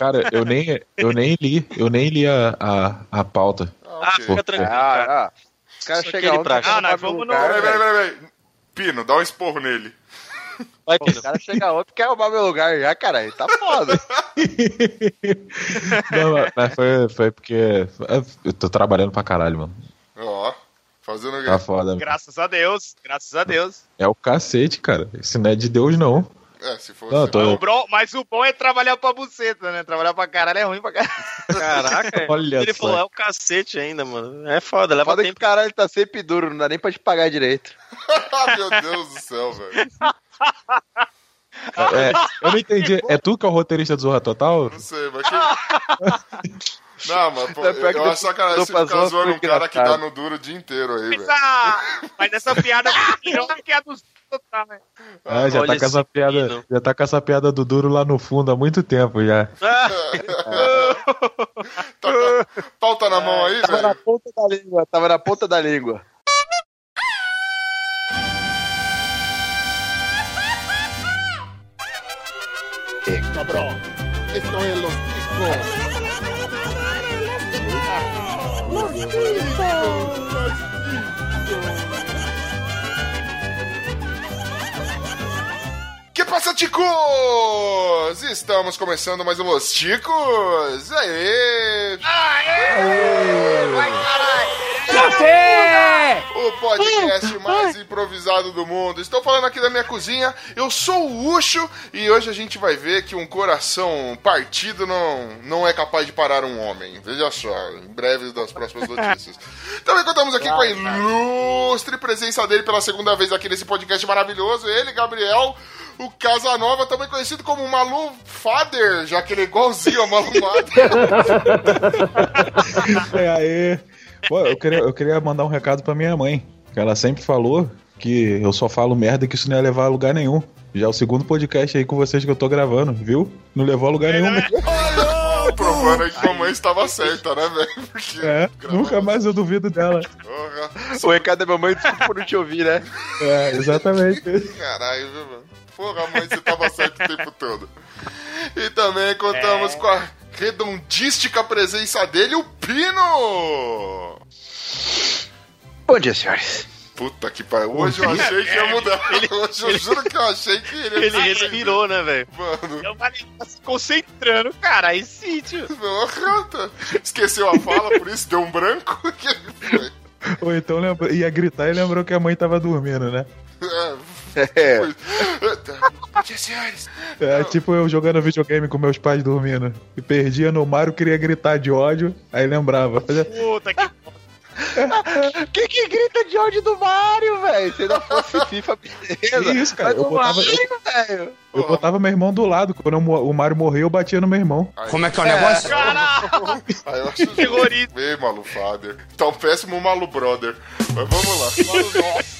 Cara, eu nem, eu nem li, eu nem li a, a, a pauta. Ah, fica tranquilo, cara. Ah, ah. Os caras chegam o cara Ah, nós vamos no Peraí, peraí, peraí. Pino, dá um esporro nele. Vai, O Pino. cara chega ontem e quer roubar meu lugar já, caralho. Tá foda. Não, mas- foi, foi porque eu tô trabalhando pra caralho, mano. Ó, fazendo o Tá foda. Graças a Deus, graças a Deus. É o cacete, cara. Isso não é de Deus, não. É, se fosse. Não, tô- Mas o, bro- mas o bom é trabalhar pra buceta, né? Trabalhar pra caralho é ruim pra caralho. Caraca, Olha ele só. falou, é o cacete ainda, mano. É foda, leva Foda que tempo. caralho tá sempre duro, não dá nem pra te pagar direito. Ah, meu Deus do céu, velho. É, eu não entendi. É tu que é o roteirista do Zorra Total? Não sei, mas que. Não, mas pô, É que eu eu acho você ficar zoar, zoando um cara que dá engraçado. no duro o dia inteiro aí, velho. Mas essa piada melhor que a dos? Ah, já Olha tá com essa piada. Já tá com essa piada do duro lá no fundo há muito tempo já. Ah, Tá pauta na mão aí, Tava na velho. ponta da língua, tava na ponta da língua. Que passa, ticos? Estamos começando mais um Los Ticos. Aê! O podcast mais improvisado do mundo. Estou falando aqui da minha cozinha. Eu sou o Ucho e hoje a gente vai ver que um coração partido não, não é capaz de parar um homem. Veja só, em breve das próximas notícias. Também contamos aqui com a ilustre presença dele pela segunda vez aqui nesse podcast maravilhoso. Ele, Gabriel. O Casanova, também conhecido como Malu Fader, já que ele é igualzinho a Malu Fader. É aí. Pô, eu queria, eu queria mandar um recado pra minha mãe. Que ela sempre falou que eu só falo merda e que isso não ia levar a lugar nenhum. Já é o segundo podcast aí com vocês que eu tô gravando, viu? Não levou a lugar nenhum. Provando aí que a mãe estava certa, né, velho? Porque É, nunca mais eu duvido dela. Porra. O recado da mamãe, desculpa por não te ouvir, né? É, exatamente. Caralho, viu, mano? Porra, mãe, você tava certo o tempo todo. E também contamos com a redondística presença dele, o Pino! Bom dia, senhores. Puta que pariu. Hoje eu achei que ia mudar. Hoje eu juro que eu achei que ele ia ele respirou, né, velho? Mano, Eu falei, tá se concentrando, cara. Aí sim, tio. porra, tá- esqueceu a fala, por isso deu um branco. Ou então lembra, ia gritar e lembrou que a mãe tava dormindo, né? É, É. É tipo eu jogando videogame com meus pais dormindo. E perdia no Mario, queria gritar de ódio, aí lembrava. Puta que. Quem que grita de ódio do Mario, velho? Se não fosse FIFA, beleza. Que isso, cara? Mas Eu botava- Mario, velho. Eu botava meu irmão do lado. Quando eu o Mario morreu, eu batia no meu irmão. Como é que é o negócio? Caralho! Aí eu acho Terrorista. Ei, Malu Father. Tá um péssimo Malu Brother. Mas vamos lá. Nossa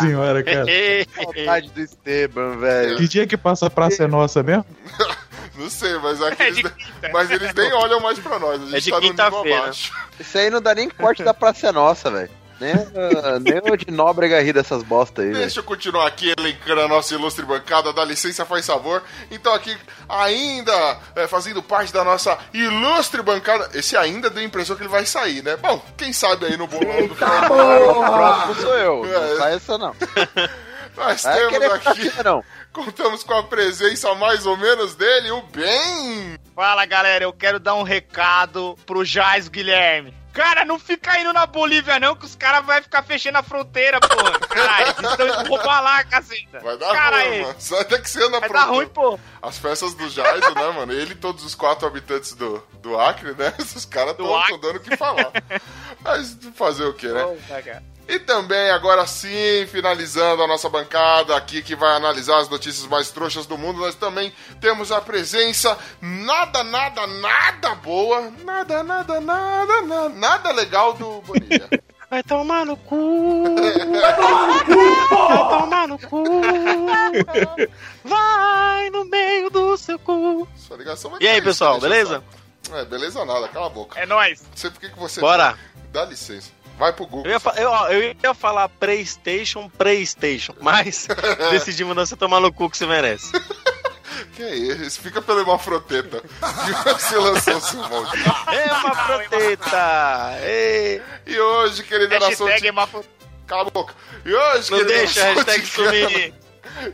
senhora, cara. Saudade do Esteban, velho. Que dia que passa a Praça é Nossa mesmo? Não sei, mas aqui É eles, mas eles nem olham mais pra nós. A gente É de tá no nível quinta-feira. abaixo. Isso aí não dá nem corte da Praça é Nossa, velho. Nem, nem o de Nóbrega rir dessas bosta aí. Deixa eu continuar aqui elencando a nossa ilustre bancada, dá licença, faz favor. Então aqui, ainda é, fazendo parte da nossa ilustre bancada, esse ainda deu a impressão que ele vai sair, né? Bom, quem sabe aí no bolão do final. O próximo sou eu. É. Não sai essa, não. Nós Vai temos aqui, não. contamos com a presença mais ou menos dele, o Ben. Fala, galera. Eu quero dar um recado pro Jais Guilherme. Cara, não fica indo na Bolívia, não, que os caras vão ficar fechando a fronteira, pô. Caralho, vocês estão indo roubar lá, caceta. Vai dar Caralho, ruim, mano. Só até que você anda Vai dar ruim, pô. As festas do Jaiso, né, mano? Ele e todos os quatro habitantes do, do Acre, né? Esses caras estão dando o que falar. Mas fazer o quê, né? Puta, cara. E também, agora sim, finalizando a nossa bancada aqui que vai analisar as notícias mais trouxas do mundo, nós também temos a presença nada, nada, nada boa, nada, nada, nada, nada, nada legal do Bonilha. Vai tomar no cu. Vai tomar no cu. Vai no meio do seu cu. Sua ligação vai E aí, pessoal, beleza? É, beleza nada, cala a boca. É nóis. Não sei por que que você... Bora. Dá licença. Vai pro Google. Eu ia, fa- eu, ó, eu ia falar PlayStation, PlayStation, mas decidimos não você tomar no cu que você merece. Que é isso? Fica pela Hemafroteta. que você lançou o seu Valdir. É uma proteta! Ei. E hoje, querida nação. Hashtag Emafro- Cala a boca. E hoje, Não querida deixa a hashtag ticana, sumir.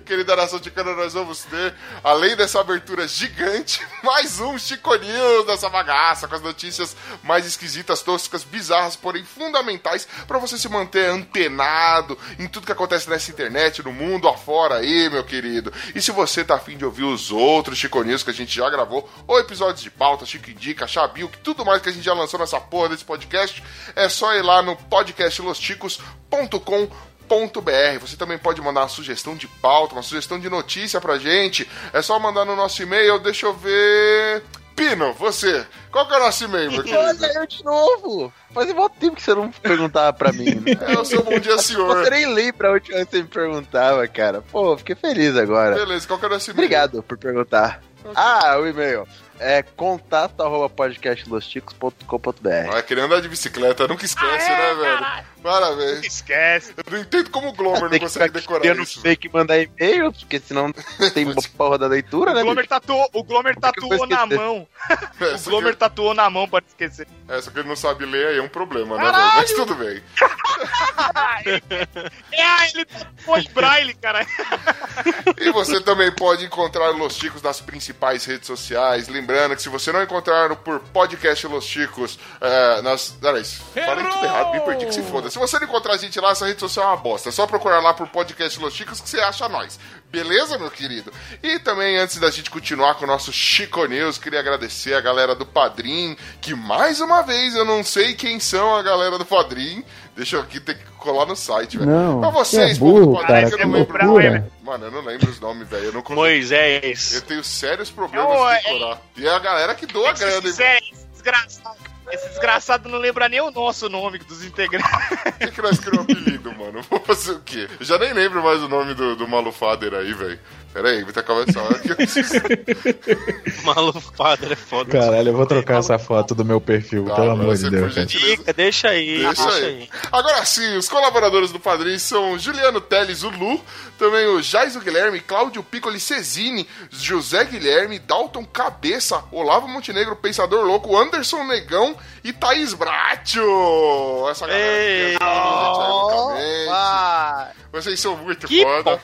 Querida nação ticana, nós vamos ter, além dessa abertura gigante, mais um Chico News dessa bagaça, com as notícias mais esquisitas, toscas, bizarras, porém fundamentais para você se manter antenado em tudo que acontece nessa internet, no mundo afora aí, meu querido. E se você tá afim de ouvir os outros Chico News que a gente já gravou, ou episódios de pauta, Chico Indica, Chabil, que tudo mais que a gente já lançou nessa porra desse podcast, é só ir lá no podcastlosticos.com .br. Você também pode mandar uma sugestão de pauta, uma sugestão de notícia pra gente. É só mandar no nosso e-mail, deixa eu ver. Pino, você, qual que é o nosso e-mail, meu querido? Olha eu de novo! Fazia muito tempo que você não perguntava pra mim. Né? É o seu bom dia, senhor. Você nem lembra a última vez que você me perguntava, cara. Pô, fiquei feliz agora. Beleza, qual que é o nosso e-mail? Obrigado por perguntar. Ah, o e-mail é contato arroba podcastlosticos.com.br Vai querer andar de bicicleta, nunca esquece, né, velho? Parabéns. Esquece. Eu não entendo como o Glomer não que consegue decorar criando isso. fake e mandar e-mail, porque senão tem uma porra da leitura, né? O Glomer tatuou, o Glomer é que eu tatuou na mão. É, O Glomer que, tatuou na mão pra não esquecer. é, só que ele não sabe ler, aí é um problema, né, Caralho! velho? Mas tudo bem. É, ele tatuou em braille, cara. E você também pode encontrar Los Chicos nas principais redes sociais. Lembrando que se você não encontrar por podcast Los Chicos, é, nas. Peraí, falei tudo errado, me perdi que se foda. Se você não encontrar a gente lá, essa rede social é uma bosta. É só procurar lá por podcast Los Chicos que você acha nós. Beleza, meu querido? E também, antes da gente continuar com o nosso Chico News, queria agradecer a galera do Padrim, que mais uma vez eu não sei quem são a galera do Padrim. Deixa eu aqui ter que colar no site, velho. Não, Mas você vocês, é burro, povo do cara, Padrim, que que eu não lembro. Mano, eu não lembro os nomes, velho. Eu não consigo. Moisés. Eu tenho sérios problemas Não, de é- decorar. E é a galera que doa grana, hein? Esse desgraçado, esse desgraçado não lembra nem o nosso nome dos integrantes. Por que, que nós criamos um apelido, mano? Vou fazer o quê? Eu já nem lembro mais o nome do, do Malufader aí, velho. Pera aí, vou ter que conversar aqui. eu preciso- Malufado, é foda. Caralho, eu vou trocar essa foto do meu perfil, Tá, pelo amor de Deus. por cara. gentileza. Fica, deixa aí. Deixa aí. Agora sim, os colaboradores do Padrim são Juliano Teles, o Lu, também o Jaiso Guilherme, Cláudio Piccoli Cesini, José Guilherme, Dalton Cabeça, Olavo Montenegro, Pensador Louco, Anderson Negão e Thaís Bracho. Essa galera Ei, que ironicamente. Vai. Vocês são muito Que foda.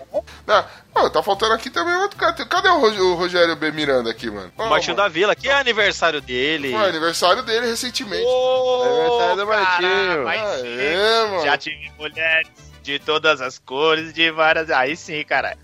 Não, ó, tá faltando aqui também outro cara. Cadê o, Rog- o Rogério B. Miranda aqui, mano? O Ó, Martinho mano. da Vila, que é aniversário dele. Foi aniversário dele recentemente. Aniversário do Martinho. Vai Ah, é, mano. Já tive mulheres de todas as cores, de várias. Aí sim, cara.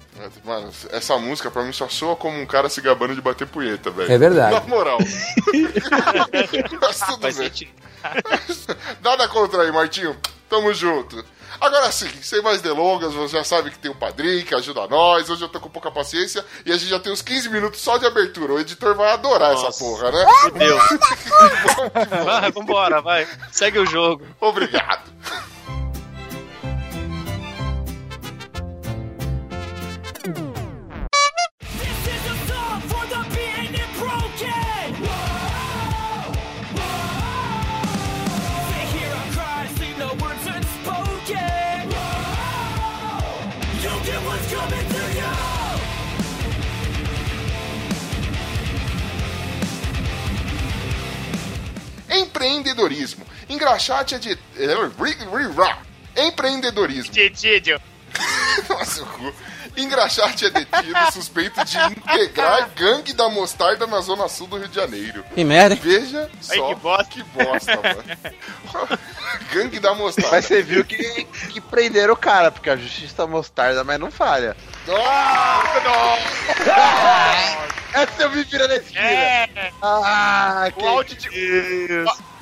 Mano, essa música pra mim só soa como um cara se gabando de bater punheta, velho. É verdade. Na moral. Mas tudo Faz bem. Nada contra aí, Martinho. Tamo junto. Agora sim, sem mais delongas, você já sabe que tem o Padrim, que ajuda nós. Hoje eu tô com pouca paciência e a gente já tem uns 15 minutos só de abertura. O editor vai adorar essa Nossa. porra, né? Que bom. Vai, vambora, vai. Segue o jogo. Obrigado. Empreendedorismo. Engraxate é de. Empreendedorismo. Titídio. Nossa, o cu. Engraxate é detido suspeito de integrar gangue da mostarda na zona sul do Rio de Janeiro. Que merda? Veja só Ai, que bosta. que bosta, mano. gangue da mostarda. Mas você viu que, que prenderam o cara, porque a justiça mostarda, mas não falha. Essa eu me vira na esquina. É, Ah, o áudio te,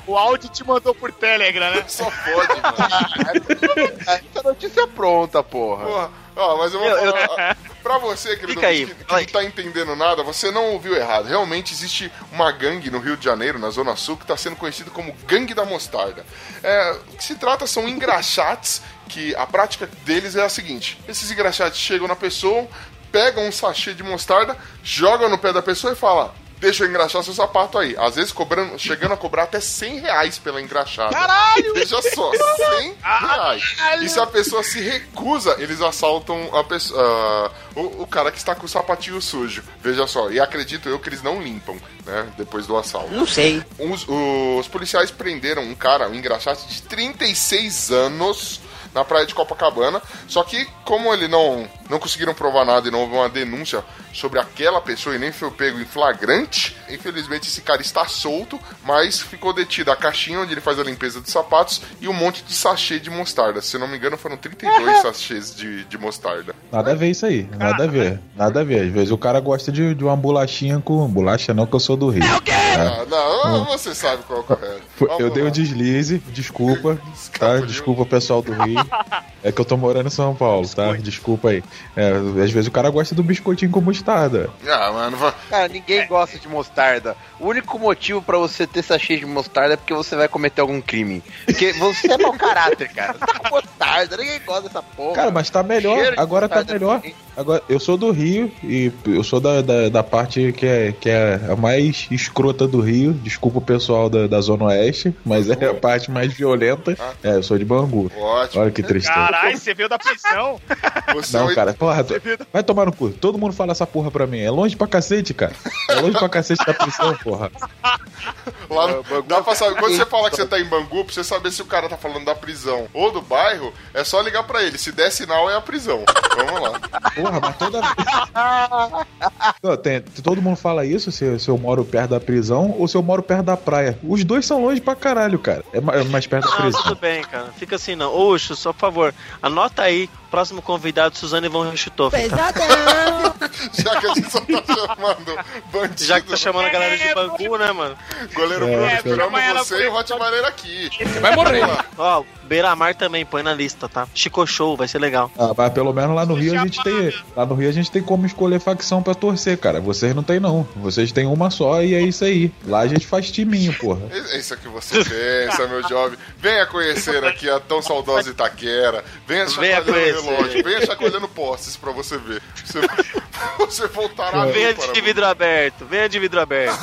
o áudio te mandou por Telegram, né? Só pode, mano. Essa notícia é pronta, porra. Porra. Ó, mas eu vou Eu- falar. Pra você, querido, Fica aí, que, que não tá entendendo nada, você não ouviu errado. Realmente existe uma gangue no Rio de Janeiro, na Zona Sul, que está sendo conhecida como Gangue da Mostarda. É, o que se trata são engraxates, que a prática deles é a seguinte: esses engraxates chegam na pessoa, pegam um sachê de mostarda, jogam no pé da pessoa e falam. Deixa eu engraxar seu sapato aí. Às vezes cobrando, chegando a cobrar até 100 reais pela engraxada. Caralho! Veja só, 100 reais. E se a pessoa se recusa, eles assaltam a pessoa, ah, o, o cara que está com o sapatinho sujo. Veja só, e acredito eu que eles não limpam, né? Depois do assalto. Não sei. Os, os policiais prenderam um cara, um engraxate de 36 anos na praia de Copacabana. Só que, como ele não, não conseguiram provar nada e não houve uma denúncia sobre aquela pessoa e nem foi pego em flagrante, infelizmente esse cara está solto, mas ficou detido a caixinha onde ele faz a limpeza dos sapatos e um monte de sachê de mostarda. Se não me engano, foram 32 sachês de, de mostarda. Nada a ver isso aí. Nada a ver. Nada a ver. Às vezes o cara gosta de, de uma bolachinha com. Bolacha não, que eu sou do Rio. Ah, não, você sabe qual é o correto. Vamos Eu dei lá. um deslize, desculpa, tá? Desculpa pessoal do Rio. É que eu tô morando em São Paulo, tá? Desculpa aí. É, às vezes o cara gosta do biscoitinho com mostarda. Ah, mano, Cara, ninguém gosta de mostarda. O único motivo pra você ter sachê de mostarda é porque você vai cometer algum crime. Porque você é mau caráter, cara. Você tá mostarda, ninguém gosta dessa porra. Cara, mas tá melhor, Cheiro agora tá melhor. Agora, eu sou do Rio e eu sou da, da, da parte que é, que é a mais escrota do Rio. Desculpa o pessoal da, da Zona Oeste, mas é a parte mais violenta. É, eu sou de Bangu. ótimo. Olha que tristeza. Caralho, você veio da prisão. Você é Não, cara, porra, tu- vai tomar no cu. Todo mundo fala essa porra pra mim. É longe pra cacete, cara. É longe pra cacete da prisão, porra. Lá É, no- Bangu dá pra saber, quando você é- fala que você tá em Bangu, pra você saber se o cara tá falando da prisão ou do bairro, é só ligar pra ele. Se der sinal, é a prisão. Vamos lá. Porra, mas toda vez. Não, tem- todo mundo fala isso, se, se eu moro perto da prisão ou se eu moro perto da praia. Os dois são longe pra caralho, cara. É é mais perto da Não, prisão. tudo bem, cara. Fica assim, não. Oxo, só por favor, anota aí. Próximo convidado, Suzane Von Richthofen. Tá? Já que a gente só tá chamando bandido, Já que tá chamando a galera de Bangu, né, mano? goleiro É, Bruno, é, esperamos você e o. Rottweiler aqui. Você vai morrer. Ó, Beira-Mar também, põe na lista, tá? Chico Show, vai ser legal. Ah, mas pelo menos lá no Rio a gente tem. Lá no Rio a gente tem como escolher facção pra torcer, cara. Vocês não tem, não. Vocês têm uma só e é isso aí. Lá a gente faz timinho, porra. É isso que você pensa, meu jovem. Venha conhecer aqui a tão saudosa Itaquera. Venha Venha chacoalhando relógio. Venha chacoalhando postes pra você ver. Você, você voltará a ver Venha de vidro aberto, venha de vidro aberto.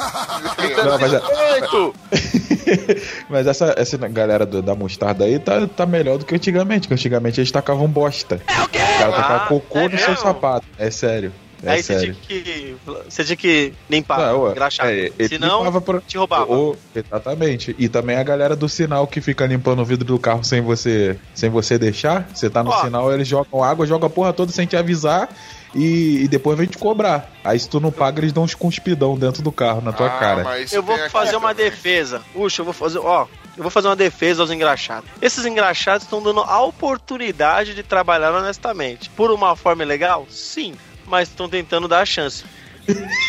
Não, mas, mas essa, essa galera do- da mostarda aí tá, tá melhor do que antigamente, que antigamente eles tacavam bosta. É o quê? O cara tacava Ah, cocô é no seu sapato. É sério. É Aí você sério. tinha que. Você tinha que limpar, Não, ué, engraxar. é, Senão, limpava pra- te roubava. Ou- exatamente. E também a galera do sinal que fica limpando o vidro do carro sem você, sem você deixar. Você tá no Ó. sinal, eles jogam água, jogam a porra toda sem te avisar. E, e depois vem te cobrar. Aí se tu não paga, eles dão uns cuspidão dentro do carro na tua Ah, cara. mas Eu vou fazer uma também. defesa. Puxa, eu vou fazer. Ó, eu vou fazer uma defesa aos engraxados. Esses engraxados estão dando a oportunidade de trabalhar honestamente. Por uma forma legal? Sim. Mas estão tentando dar a chance.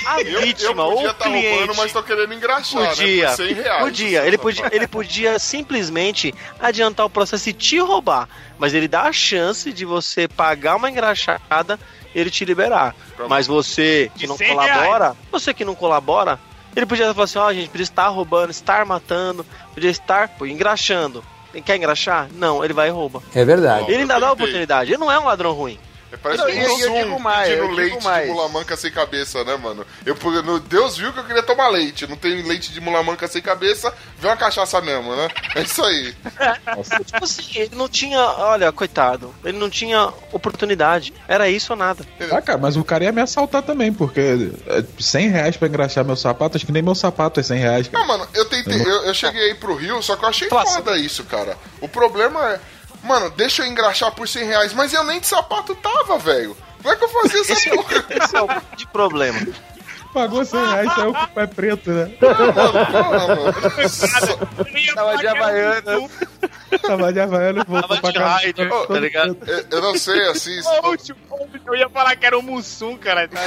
A Eu, eu vítima ou podia o estar roubando, cliente. mas tô querendo engraxar, Podia, né? Por 100 reais. podia. Ele podia, ele podia simplesmente adiantar o processo e te roubar, mas ele dá a chance de você pagar uma engraxada e ele te liberar. Pra- Mas você que não 100 colabora, você que não colabora, ele podia falar assim: ó, gente, podia estar roubando, estar matando, podia estar pô, engraxando. Quer engraxar? Não, ele vai e rouba. É verdade. Ele ainda dá a oportunidade. Ele não é um ladrão ruim. É, Parece Não, um e eu- eu digo mais, pedindo eu digo leite mais. de mulamanca sem cabeça, né, mano? Eu, no- Deus viu que eu queria tomar leite. Não tem leite de mulamanca sem cabeça, vê uma cachaça mesmo, né? É isso aí. Tipo assim, ele não tinha. Olha, coitado. Ele não tinha oportunidade. Era isso ou nada. Ah, cara, mas o cara ia me assaltar também, porque é, 100 reais pra engraxar meu sapato, acho que nem meu sapato é 100 reais. cara. Não, mano, eu tentei, eu, eu cheguei aí pro Rio, só que eu achei Faça. foda isso, cara. O problema é, mano, deixa eu engraxar por 100 reais, mas eu nem de sapato tava, velho. Como é que eu fazia essa Esse é, porra? esse é o grande problema. Pagou 100 reais, saiu com o pé preto, né? Mano, Tava de Havaianas. Tava de Havaiana e voltou Tava pra de casa. Todo tá ligado? eu- eu não sei, assim... Oxe, Eu ia falar que era o Mussum, cara. Tá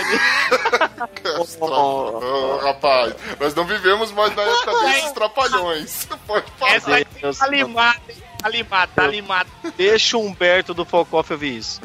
Ô, rapaz, nós não vivemos mais na época desses trapalhões. Pode falar. Essa aí tá limada, hein? Tá limado, tá limado. Deixa o Humberto do Focoff ouvir isso.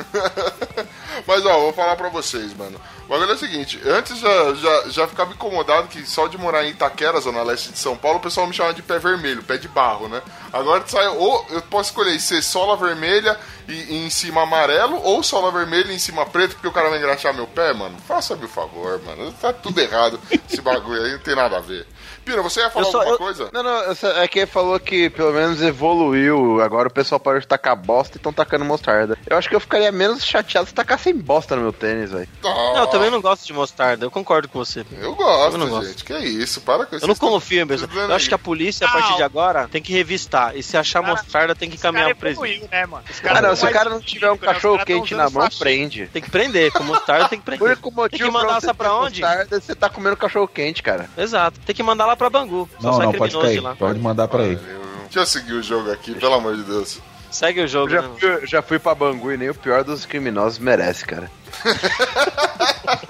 Mas ó, vou falar pra vocês, mano. O bagulho é o seguinte, antes já, já, já ficava incomodado que só de morar em Itaquera, zona leste de São Paulo, o pessoal me chamava de pé vermelho, pé de barro, né? Agora sai, ou eu posso escolher ser sola vermelha e, e em cima amarelo, ou sola vermelha e em cima preto, porque o cara vai engraxar meu pé, mano. Faça-me o favor, mano. Tá tudo errado esse bagulho aí, não tem nada a ver. Pira, você ia falar só- alguma eu- coisa? Não, não, é que ele falou que pelo menos evoluiu. Agora o pessoal parou de tacar bosta e estão tacando mostarda. Eu acho que eu ficaria menos chateado se tacassem bosta no meu tênis, velho. Não, eu também não gosto de mostarda, eu concordo com você. Eu gosto, Eu não gosto. gente. Que isso, para com isso. Eu não confio pessoa. Eu acho que a polícia, a partir de agora, tem que revistar. E se achar Cara, mostarda, tem que caminhar pro presídio. evoluiu, né, mano? Os Ah, caras não, não se o cara não tiver um né? Cachorro quente na mão, sachê. prende. Tem que prender, com mostarda tem que O prender. único motivo Tem que mandar essa pra onde? mostarda é você tá comendo cachorro quente, cara. Exato. Tem que mandar lá pra Bangu. Só Não, não, pode cair. lá. Pode mandar pra aí. Deixa eu seguir o jogo aqui, pelo amor de Deus. Segue o Eu jogo, já né? fui, já fui pra Bangu e nem o pior dos criminosos merece, cara.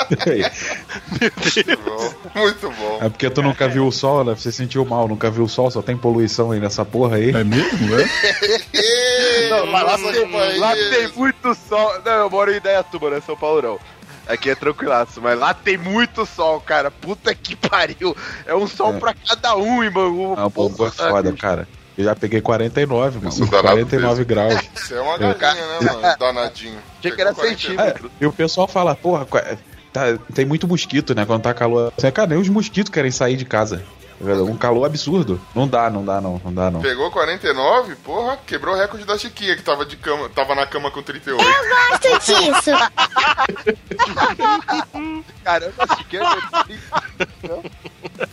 Muito bom, muito bom. É porque tu nunca viu o sol, né? Você sentiu mal, nunca viu o sol, só tem poluição aí nessa porra aí. É mesmo? É? Não, lá, nossa, tem, lá tem muito sol. Não, eu moro em Idaiatuba, né? São Paulo não. Aqui é tranquilaço, mas lá tem muito sol, cara. Puta que pariu. É um sol É. pra cada um, em Bangu. Ah, pô, é foda, cara. Eu já peguei 49, Eu sou mano. danado 49 graus. Você é uma galinha, né, mano? Danadinho. Achei que era Pegou 40. centímetro. É, e o pessoal fala, porra, tá- tem muito mosquito, né? Quando tá calor. Cara, nem os mosquitos querem sair de casa. Um calor absurdo. Não dá, não dá, não. Não dá, não. Pegou 49, porra, quebrou o recorde da Chiquinha, que tava, de cama, tava na cama com 38. Gosto disso. Caramba, Chiquinha.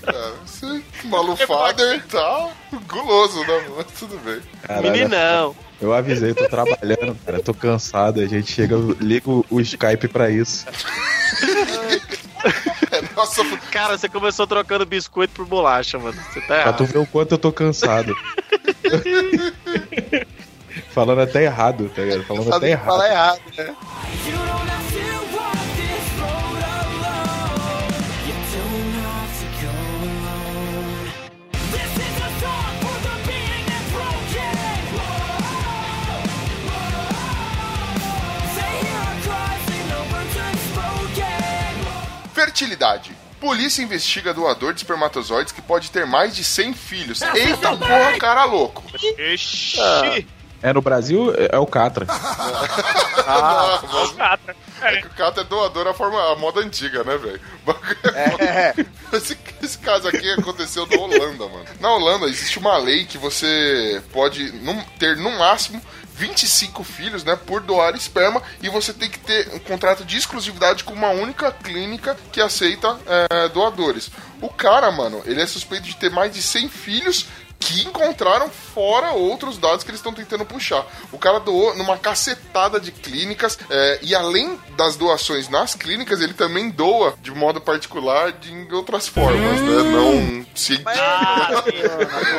Cara, você, malufader e tal, guloso, né, mano? Tudo bem. Caralho, Meninão. Eu avisei, tô trabalhando, cara. Tô cansado. A gente chega, liga o, Skype pra isso. É, nossa, Cara, você começou trocando biscoito por bolacha, mano. Você tá Pra errado. tu ver o quanto eu tô cansado. Falando até errado, tá ligado? Falando até errado. errado, né? Fertilidade. Polícia investiga doador de espermatozoides que pode ter mais de 100 filhos. Eita porra, cara louco. Ixi. É, no Brasil é é o Catra. Ah, mas- Catra. é que o Cato é doador à forma, à moda antiga, né, velho? É. Esse, esse caso aqui aconteceu na Holanda, mano. Na Holanda existe uma lei que você pode num- ter no máximo 25 filhos, né, por doar esperma e você tem que ter um contrato de exclusividade com uma única clínica que aceita é, doadores. O cara, mano, ele é suspeito de ter mais de 100 filhos que encontraram fora outros dados que eles estão tentando puxar. O cara doou numa cacetada de clínicas é, e além das doações nas clínicas, ele também doa de modo particular de, em outras formas, né? Não. Ah, sim.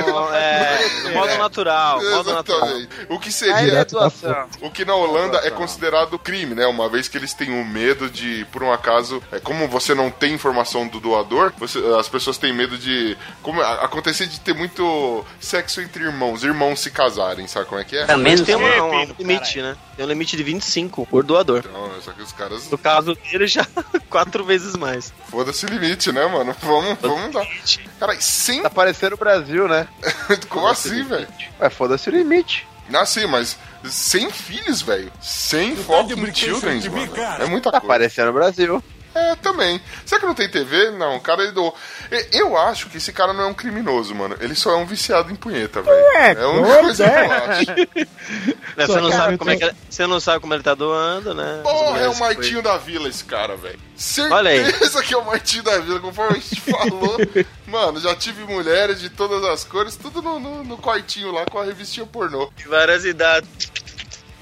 Não, é, modo natural. Modo natural. Exatamente. O que seria doação. o que na Holanda é considerado crime, né? Uma vez que eles têm o medo de, por um acaso, é, como você não tem informação do doador, você- as pessoas têm medo de. Como acontecer de ter muito sexo entre irmãos, irmãos se casarem, sabe como é que é? Mas tem um, Repito, limite, né? Tem um limite de 25 por doador. Então, só que os caras. No caso dele, já quatro vezes mais. Foda-se o limite, né, mano? Vamos, vamos dar. Cara, sem. Tá parecendo o Brasil, né? Como assim, velho? Ué, foda-se o limite. Ah, sim, mas sem filhos, velho. Sem fucking children, mano. É muita Tá coisa. parecendo o Brasil. É, também. Será que não tem TV? Não, o cara ele doou. E- Eu acho que esse cara não é um criminoso, mano. Ele só é um viciado em punheta, velho. É a única coisa que eu acho. Só Você não, sabe como é que ele, você não sabe como ele tá doando, né? Porra, é o Martinho da Vila esse cara, velho. Olha aí. Certeza que é o Martinho da Vila, conforme a gente falou. Mano, já tive mulheres de todas as cores, tudo no, no, no quartinho lá com a revistinha pornô. De várias idades.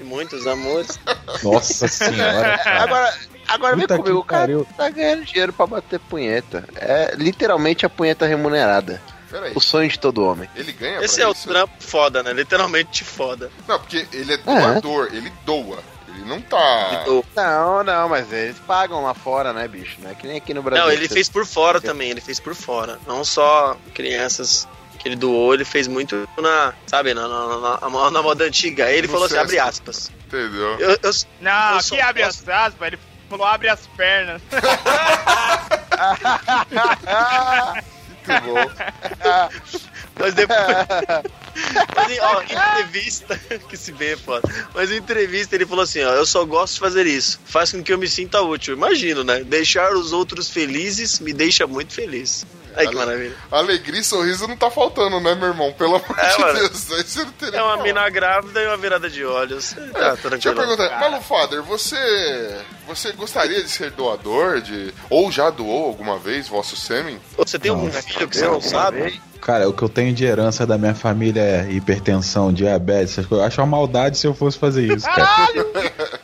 E muitos amores. Nossa senhora. cara. Agora, agora vem comigo, o cara pariu. tá ganhando dinheiro pra bater punheta. É literalmente a punheta remunerada. Peraí, O sonho de todo homem. ele ganha Esse pra é o isso? trampo foda, né? Literalmente foda. Não, porque ele é doador, ele doa. Ele não tá... Não, não, mas eles pagam lá fora, né, bicho? Não é que nem aqui no Brasil. Não, ele fez por fora também, ele fez por fora. Não só crianças que ele doou, ele fez muito na, sabe, na, na, na, na moda antiga. Aí ele No falou assim, abre aspas. Entendeu? Eu, eu, Não, Eu aqui abre posso- as aspas, ele Falou, abre as pernas. Muito bom. Mas depois. Mas, ó, em entrevista, que se vê, foda. Mas em entrevista ele falou assim: ó, eu só gosto de fazer isso. Faz com que eu me sinta útil. Imagino, né? Deixar os outros felizes me deixa muito feliz. Aí que maravilha. Alegria e sorriso não tá faltando, né, meu irmão? Pelo amor É, de mano. Deus. Aí você não teria É uma mina grávida e uma virada de olhos. Tá, Deixa eu tranquilo. perguntar, Malu Father, você, você gostaria de ser doador de. Ou já doou alguma vez vosso sêmen? Você tem algum filho que você não sabe? Cara, o que eu tenho de herança da minha família é hipertensão, diabetes, essas coisas. Eu acho uma maldade se eu fosse fazer isso, cara.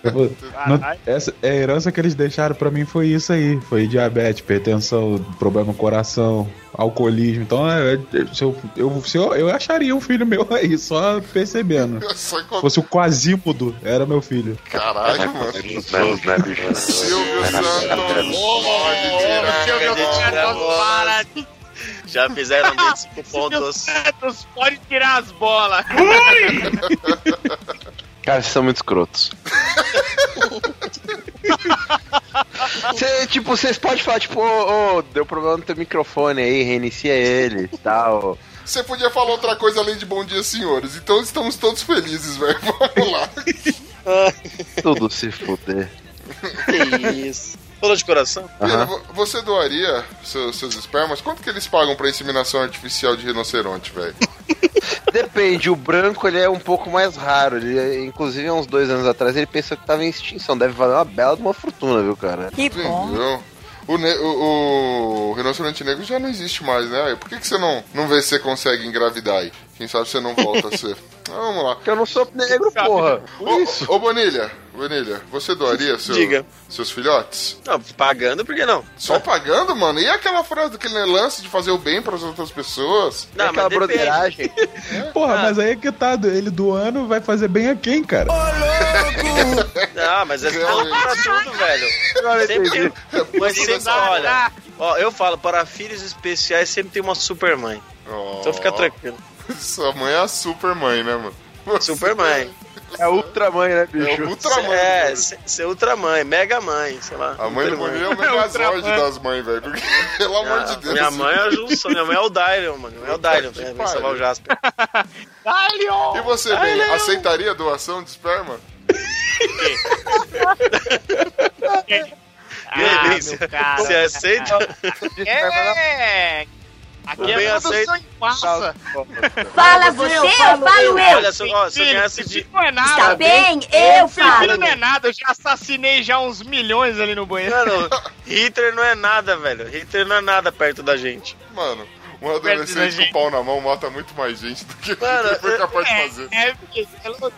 Eu Caralho. essa, é a herança que eles deixaram pra mim foi isso aí. Foi diabetes, hipertensão, problema no coração, alcoolismo. Então, é, é, se eu, eu, se eu, eu acharia um filho meu aí, só percebendo. Só fosse o Quasímodo, era meu filho. Caralho, mano. Deus, né? Silvio Santos. Silvio. Santos, para Já fizeram 25 pontos. Santos, pode tirar as bolas. Cara, vocês são muito escrotos. Cê, tipo, vocês podem falar, tipo, ô, ô, deu problema no teu microfone aí, reinicia ele e tal. Você podia falar outra coisa além de bom dia, senhores. Então estamos todos felizes, velho. Vamos lá. Tudo se fuder. Que isso. Falou de coração? Vo- você doaria seus, seus espermas? Quanto que eles pagam pra inseminação artificial de rinoceronte, velho? Depende, o branco ele é um pouco mais raro. Ele, inclusive, há uns dois anos atrás, ele pensou que tava em extinção. Deve valer uma bela de uma fortuna, viu, cara? Que bom. Entendeu? O, ne- o- o rinoceronte negro já não existe mais, né? Por que, que você não, não vê se você consegue engravidar aí? Quem sabe você não volta a ser. Ah, vamos lá. Porque eu não sou negro, porra. Ô, ô Bonilha, Bonilha, você doaria seu- Diga. seus filhotes? Não, pagando, por que não? Só pagando, mano? E aquela frase, aquele lance de fazer o bem pras outras pessoas? Não, Aquela mas depende. broderagem. Porra, mas aí é que tá, ele do ano vai fazer bem a quem, cara? Não, mas é pra tudo, velho. Sempre tem... Mas sempre, olha, ó, eu falo, para filhos especiais sempre tem uma super mãe. Então fica tranquilo. Sua mãe é a super mãe, né, mano? Você Super mãe. É ultramãe, né, É bicho? o Ultraman. É, velho. ser ultra mãe, mega mãe, sei lá. A mãe do Ultra Bonilha é o Megazord das mães, velho. Porque, pelo amor de Deus. Minha mãe é a junção, minha mãe é o Dylion, mano. Minha mãe é o Dylion, Que vem pariu. salvar o Jasper. E você, Ben, aceitaria doação de esperma? E aí, Ben, meu você- cara. você aceita? É. Aqui é produção aceito. em massa. Fala você, eu falo eu. Olha, se, ó, se eu ganhasse de. Não é nada. Está bem? Eu Filho falo. não é nada, eu já assassinei já uns milhões ali no banheiro. Mano, Hitler não é nada, velho. Hitler não é nada perto da gente. Mano, um adolescente com gente. pau na mão mata muito mais gente do que Mano, ele foi capaz de É, fazer. é, porque ela-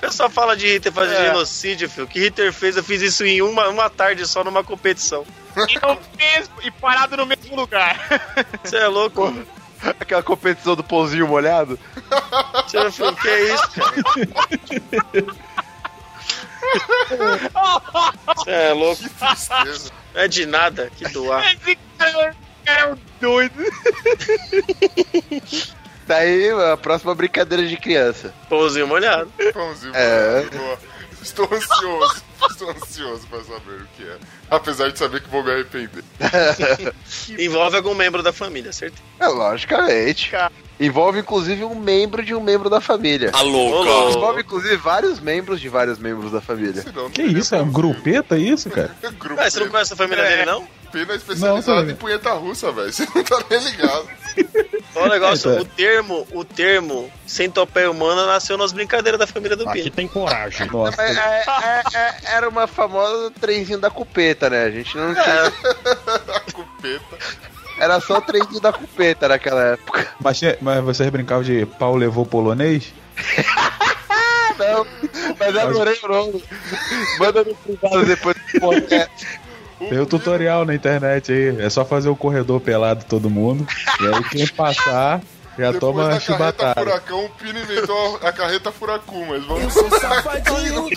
O pessoal fala de Hitler fazer É. genocídio, filho. O que Hitler fez, eu fiz isso em uma, uma tarde só numa competição. e não fez e parado no mesmo lugar. Você é louco? Aquela competição do pãozinho molhado. Você é filho, que é isso, cara? Você é louco? É de nada, que doar. Esse cara é um doido. Daí, a próxima brincadeira de criança. Pãozinho molhado. Pãozinho, É. mano. Boa. Estou ansioso. Estou ansioso pra saber o que é. Apesar de saber que vou me arrepender. Envolve algum membro da família, certeza. É, logicamente. Envolve, inclusive, um membro de um membro da família. Ô, louco. Envolve, inclusive, vários membros de vários membros da família. Senão Que isso? É um grupeta isso, cara? Grupo Ah, você não conhece a família dele, não? Pena Não, especializada tô em punheta russa, velho. Você não tá nem ligado. Olha o negócio, Eita. o termo, o termo centopeia humana nasceu nas brincadeiras da família do Aqui Pino. tem coragem. Nossa. É, é, é, era uma famosa trenzinho da cupeta, né? A gente não tinha. Cupeta. Era só o trenzinho da cupeta naquela época. Mas, mas vocês brincavam de pau levou polonês? Não, mas eu adorei o nome. Manda no privado depois do podcast. Tem o tutorial na internet aí. É só fazer o corredor pelado todo mundo. E aí quem passar já Depois toma da carreta furacão, o Pino inventou a, a carreta furacu, mas vamos... Eu sou safadinho.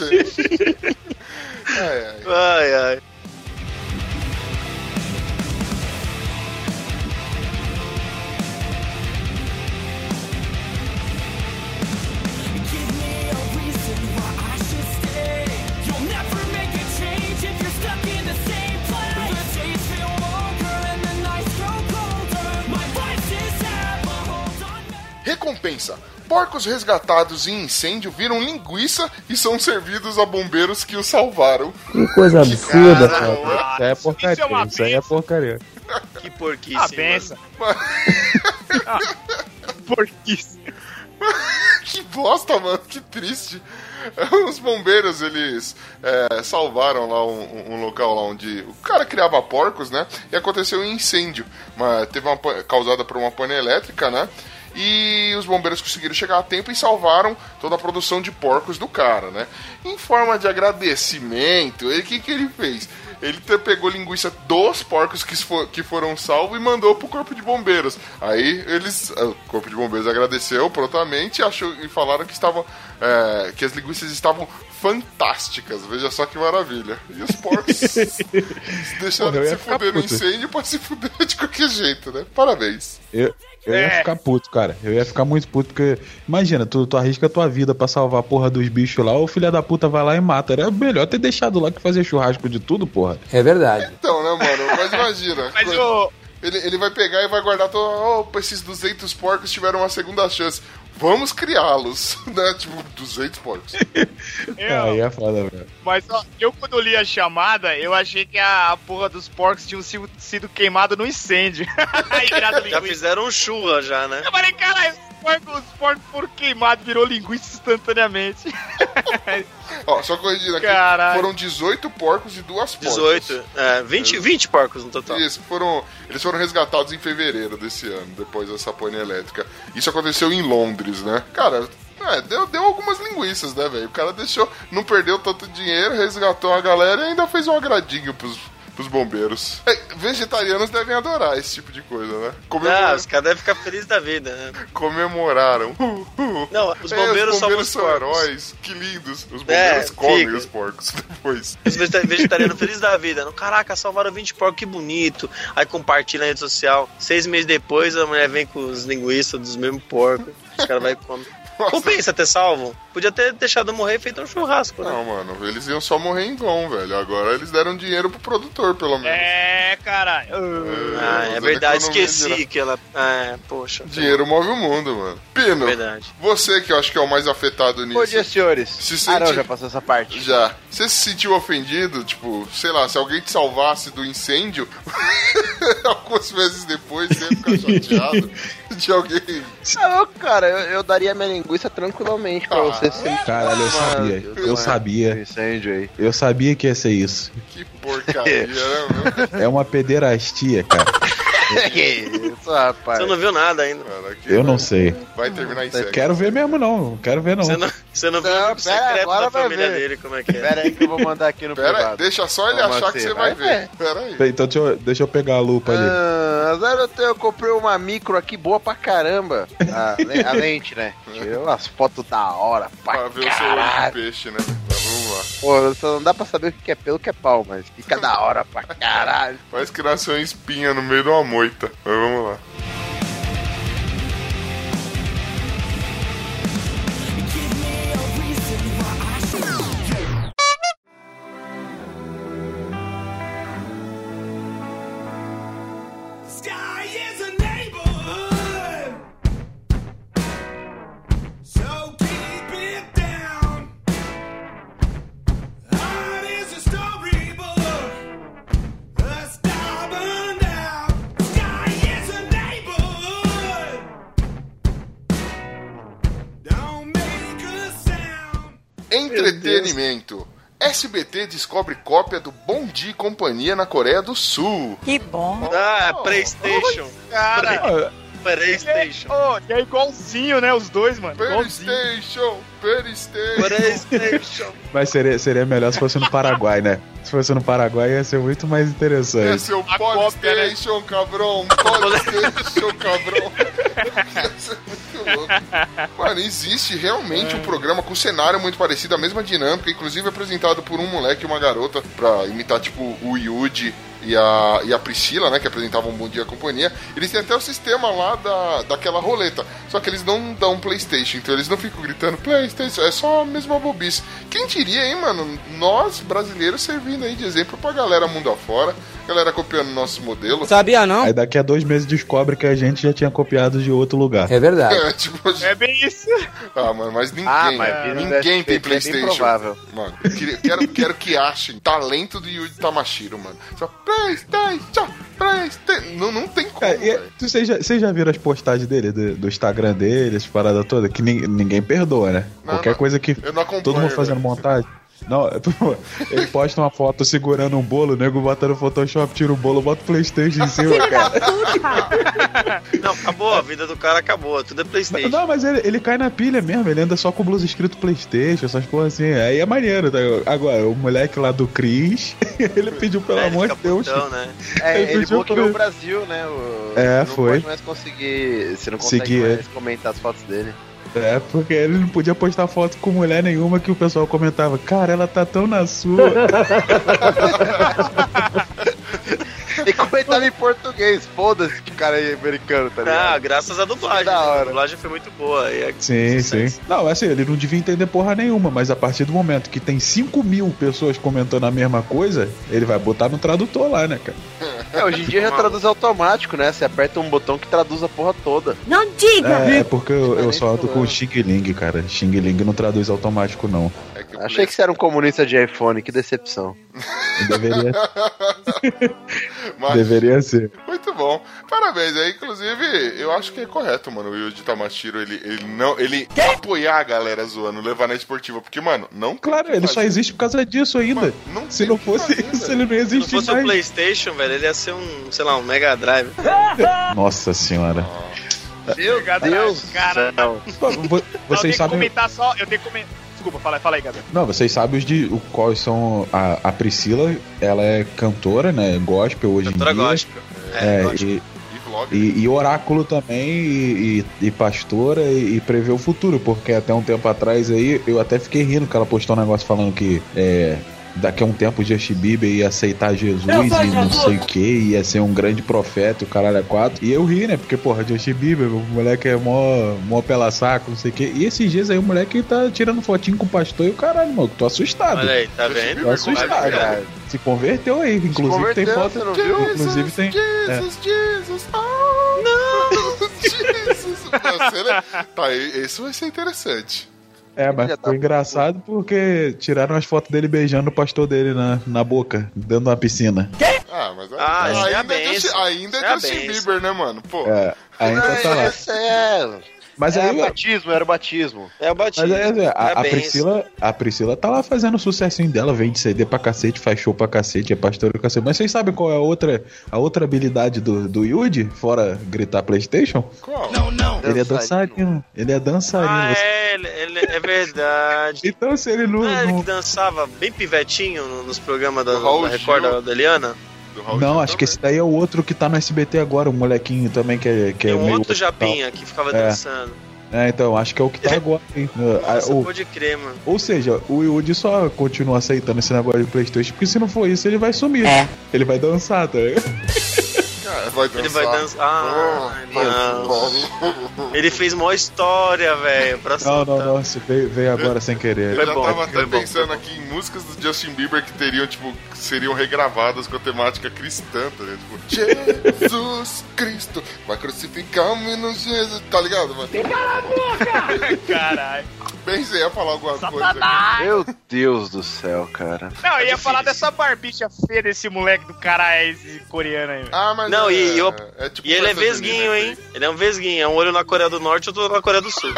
ai, ai. Ai, ai. Recompensa. Porcos resgatados em incêndio viram linguiça e são servidos a bombeiros que os salvaram. Que coisa absurda, Cara, cara. Isso aí é porcaria. isso é uma Isso aí é benção. porcaria. Que porquice, Ah, mano. benção. Porquice. que bosta, mano, que triste. Os bombeiros, eles é, salvaram lá um, um local lá onde o cara criava porcos, né? E aconteceu um incêndio. Mas teve uma causada por uma pane elétrica, né? E os bombeiros conseguiram chegar a tempo e salvaram toda a produção de porcos do cara, né? Em forma de agradecimento, o que, que ele fez? Ele pegou linguiça dos porcos que, fo- que foram salvos e mandou pro corpo de bombeiros. Aí eles, ah, o corpo de bombeiros agradeceu prontamente e, achou, e falaram que estavam, é, que as linguiças estavam fantásticas. Veja só que maravilha. E os porcos deixaram Porra, de se fuder no incêndio pra se fuder de qualquer jeito, né? Parabéns. Eu, eu ia É. ficar puto, cara. Eu ia ficar muito puto, porque. Imagina, tu, tu arrisca a tua vida pra salvar a porra dos bichos lá, o filho da puta vai lá e mata. Era melhor ter deixado lá que fazer churrasco de tudo, porra. É verdade. Então, né, mano? Mas imagina. Mas o. Ele, ele vai pegar e vai guardar todo. Opa, esses 200 porcos tiveram uma segunda chance. Vamos criá-los, né? Tipo, 200 porcos. Eu, Aí é foda, velho. Mas ó, eu quando li a chamada, eu achei que a, a porra dos porcos tinham sido, sido queimado no incêndio. Já fizeram um churra já, né? Eu falei, caralho, os porcos, os porcos foram queimados, virou linguiça instantaneamente. Ó, só corrigindo aqui. Caralho. Foram 18 porcos e duas porcas. 18. É, 20, 20 porcos no total. Isso, foram, eles foram resgatados em fevereiro desse ano, depois dessa pane elétrica. Isso aconteceu em Londres, né? Cara, é, deu, deu algumas linguiças, né, velho? O cara deixou, não perdeu tanto dinheiro, resgatou a galera e ainda fez um agradinho pros, pros bombeiros. É, vegetarianos devem adorar esse tipo de coisa, né? Ah, Comemora- os caras devem ficar felizes da vida, né? Comemoraram. Uh, uh. Não, os É, bombeiros, os bombeiros são heróis. Que lindos. Os bombeiros É, comem fica. os porcos depois. Os vegeta- vegetarianos felizes da vida. Caraca, salvaram 20 porcos, que bonito. Aí compartilha na rede social. Seis meses depois, a mulher vem com os linguiças dos mesmos porcos. Os caras vai comer. Nossa. Compensa ter salvo. Podia ter deixado morrer e feito um churrasco, né? Não, mano, eles iam só morrer em vão, velho. Agora eles deram dinheiro pro produtor, pelo menos. É, caralho. Ah, é verdade, esqueci que ela. É, poxa. Dinheiro move o mundo, mano. Pino, Verdade. você que eu acho que é o mais afetado nisso. Bom dia, senhores. Se Ah, não, já passou essa parte. Já. Você se sentiu ofendido? Tipo, sei lá, se alguém te salvasse do incêndio, algumas vezes depois você ia ficar chateado de alguém. Não, cara, eu, eu daria minha linguiça tranquilamente pra Ah, você ser. Caralho, eu sabia. Eu sabia. Incêndio aí. Eu sabia que ia ser isso. Que porcaria, né, meu? É uma pederastia, cara. que isso, rapaz. Você não viu nada ainda. Cara, que Eu não sei. Vai terminar em sexo. Quero ver mesmo, não. Quero ver, não. Você não, você não viu Não, o pera, secreto agora da vai família ver. dele, como é que é. Pera aí que eu vou mandar aqui no Pera aí, privado. deixa só ele Como achar que você vai, Vai ver. Pera aí. Então deixa eu, deixa eu pegar a lupa ali. Ah, eu, tenho- eu comprei uma micro aqui boa pra caramba. A, le- a lente, né? Tirou umas fotos da hora pra Pra ver o seu olho de peixe, né? Lá. Pô, só não dá pra saber o que é pelo que é pau, mas fica da hora pra caralho. Parece que nasceu uma espinha no meio de uma moita. Mas vamos lá. Entretenimento. SBT descobre cópia do Bom Dia e Companhia na Coreia do Sul. Que bom. Ah, PlayStation. Cara, PlayStation. oh, e é igualzinho, né? Os dois, mano. PlayStation, PlayStation. PlayStation. Mas seria, seria melhor se fosse no Paraguai, né? Se fosse no Paraguai ia ser muito mais interessante. Esse é o cópia, né? PlayStation, cabrão. PlayStation, cabrão. Ia ser muito louco. Mano, existe realmente um programa com cenário muito parecido, a mesma dinâmica, inclusive apresentado por um moleque e uma garota pra imitar, tipo, o Yuji e a, e a Priscila, né, que apresentavam Bom Dia Companhia, eles têm até o sistema lá da, daquela roleta. Só que eles não dão Playstation, então eles não ficam gritando Playstation, é só a mesma bobice. Quem diria, hein, mano? Nós, brasileiros, servindo aí de exemplo pra galera mundo afora, galera copiando nosso modelo. Sabia não? Aí daqui a dois meses descobre que a gente já tinha copiado de outro lugar. É verdade. É, tipo, É bem isso. ah, mano, mas ninguém, Ah, mas ninguém do tem é Playstation. provável. Mano, eu queria- quero, quero que achem talento do Yuji Tamashiro, mano. Só Playstation, Playstation. Não, não tem como, É. Vocês já, vocês já viram as postagens dele, do, do Instagram dele, as paradas todas? Que nin- ninguém perdoa, né? Não, Qualquer não. coisa que. Eu não acompanho, Todo mundo fazendo velho. montagem. Não, ele posta uma foto segurando um bolo, o nego bota no Photoshop, tira o bolo, bota o Playstation em cima, cara. Não, acabou, a vida do cara acabou, tudo é Playstation. Não, mas ele, ele cai na pilha mesmo, ele anda só com blusa escrito Playstation, essas coisas assim. Aí é maneiro, tá? Agora, o moleque lá do Chris, ele pediu pelo É, amor de Deus. putão, né? É, Ele ele pediu bloqueou pra- o Brasil, né? O- É, não foi. pode mais conseguir. Você não consegue Seguir mais comentar as fotos dele. É, porque ele não podia postar foto com mulher nenhuma que o pessoal comentava, cara, ela tá tão na sua. E comentava em português, foda-se que o cara é americano, tá Ah, ligado? graças à dublagem. Da né? hora. A dublagem foi muito boa. E é Sim, sim. Não, assim, ele não devia entender porra nenhuma, mas a partir do momento que tem 5 mil pessoas comentando a mesma coisa, ele vai botar no tradutor lá, né, cara? É, hoje em dia já traduz automático, né? Você aperta um botão que traduz a porra toda. Não diga! É, é porque eu, eu só ando com Xing Ling, cara. Xing Ling não traduz automático, não. É que Achei que você era um comunista de iPhone, que decepção. Deveria, Mas- deveria ser. Muito bom. Parabéns. aí inclusive, eu acho que é correto, mano. O Yuji Tamashiro, ele, ele não. Ele apoiar a galera zoando, levar na esportiva. Porque, mano, não Claro, o ele só fazer. existe por causa disso ainda. Mano, não Se não o fosse fazer, isso, velho. ele não ia Se não existir fosse o mais. Playstation, velho, ele ia ser um, sei lá, um Mega Drive. Nossa senhora. Meu Deus cara. Vocês tenho que sabem. comentar só. Eu tenho que comentar. Desculpa, fala, fala aí, Gabriel. Não, vocês sabem os de o, quais são. A, a Priscila, ela é cantora, né? Gospel hoje Cantora em dia. gospel. É, gospel. e, E vlog. e, e oráculo também, e, e- e pastora, e, e prevê o futuro, porque até um tempo atrás aí eu até fiquei rindo que ela postou um negócio falando que é, daqui a um tempo o Justin Bieber ia aceitar Jesus e não sei o que, ia ser um grande profeta, e o caralho é quatro. E eu ri, né? Porque, porra, Justin Bieber, o moleque é mó, mó pela saco, não sei o que. E esses dias aí o moleque tá tirando fotinho com o pastor e o caralho, mano, tô assustado. Olha aí, tá vendo? Tô assustado. Vai, Se converteu aí, inclusive tem converteu, foto. você não viu? Inclusive tem. é. Jesus, Jesus, oh, não! Jesus! Né? Tá, isso vai ser interessante. É, mas ficou tá- engraçado porque tiraram as fotos dele beijando o pastor dele na, na boca, dentro de uma piscina. Ah, mas Ah, isso é ainda, é Justin, ainda é é Justin. Bieber, né, mano? Pô, É, ainda tá lá. É. Mas é aí, ó, batismo, era o batismo. É o batismo. mas aí, a, a Parabéns. Priscila, a Priscila tá lá fazendo o sucessinho dela, vende CD pra cacete, faz show pra cacete, é pastora cacete. Mas vocês sabem qual é a outra, a outra habilidade do, do Yuji, fora gritar Playstation? qual? Ele é dançarino. Ele é dançarino. Ah, Você- é, ele, ele- é verdade. Então se ele não. Não é ele não- que dançava bem pivetinho no- nos programas da, da Record da Eliana? Raul Não, Gil acho que também. esse daí é o outro que tá no SBT agora, o molequinho também que é, que Tem é um meio. outro Japinha que ficava É. dançando. É, então, acho que é o que tá agora, hein? Ah, Nossa, o- pode crer, mano. Ou seja, o Yuji só continua aceitando esse negócio de Playstation, porque se não for isso, ele vai sumir. É. Ele vai dançar, tá ligado? Vai dançar. Ele vai dançar. Ah, não. Ele fez mó história, velho. Não, não, não, você veio, veio agora sem querer. Eu Foi já bom, tava até bom, pensando bom. aqui em músicas do Justin Bieber que teriam, tipo, que seriam regravadas com a temática cristã, tá ligado? Tipo, Jesus Cristo vai crucificar o menino Jesus, tá ligado, mano? Caralho. Bem, você ia falar alguma coisa aqui. Meu Deus do céu, cara. Não, eu ia falar dessa barbicha feia desse moleque do cara esse coreano aí. velho. Ah, mas Não, é, e, eu- é tipo e ele é vesguinho, junina, hein? Ele é um vesguinho. É um olho na Coreia do Norte e outro na Coreia do Sul.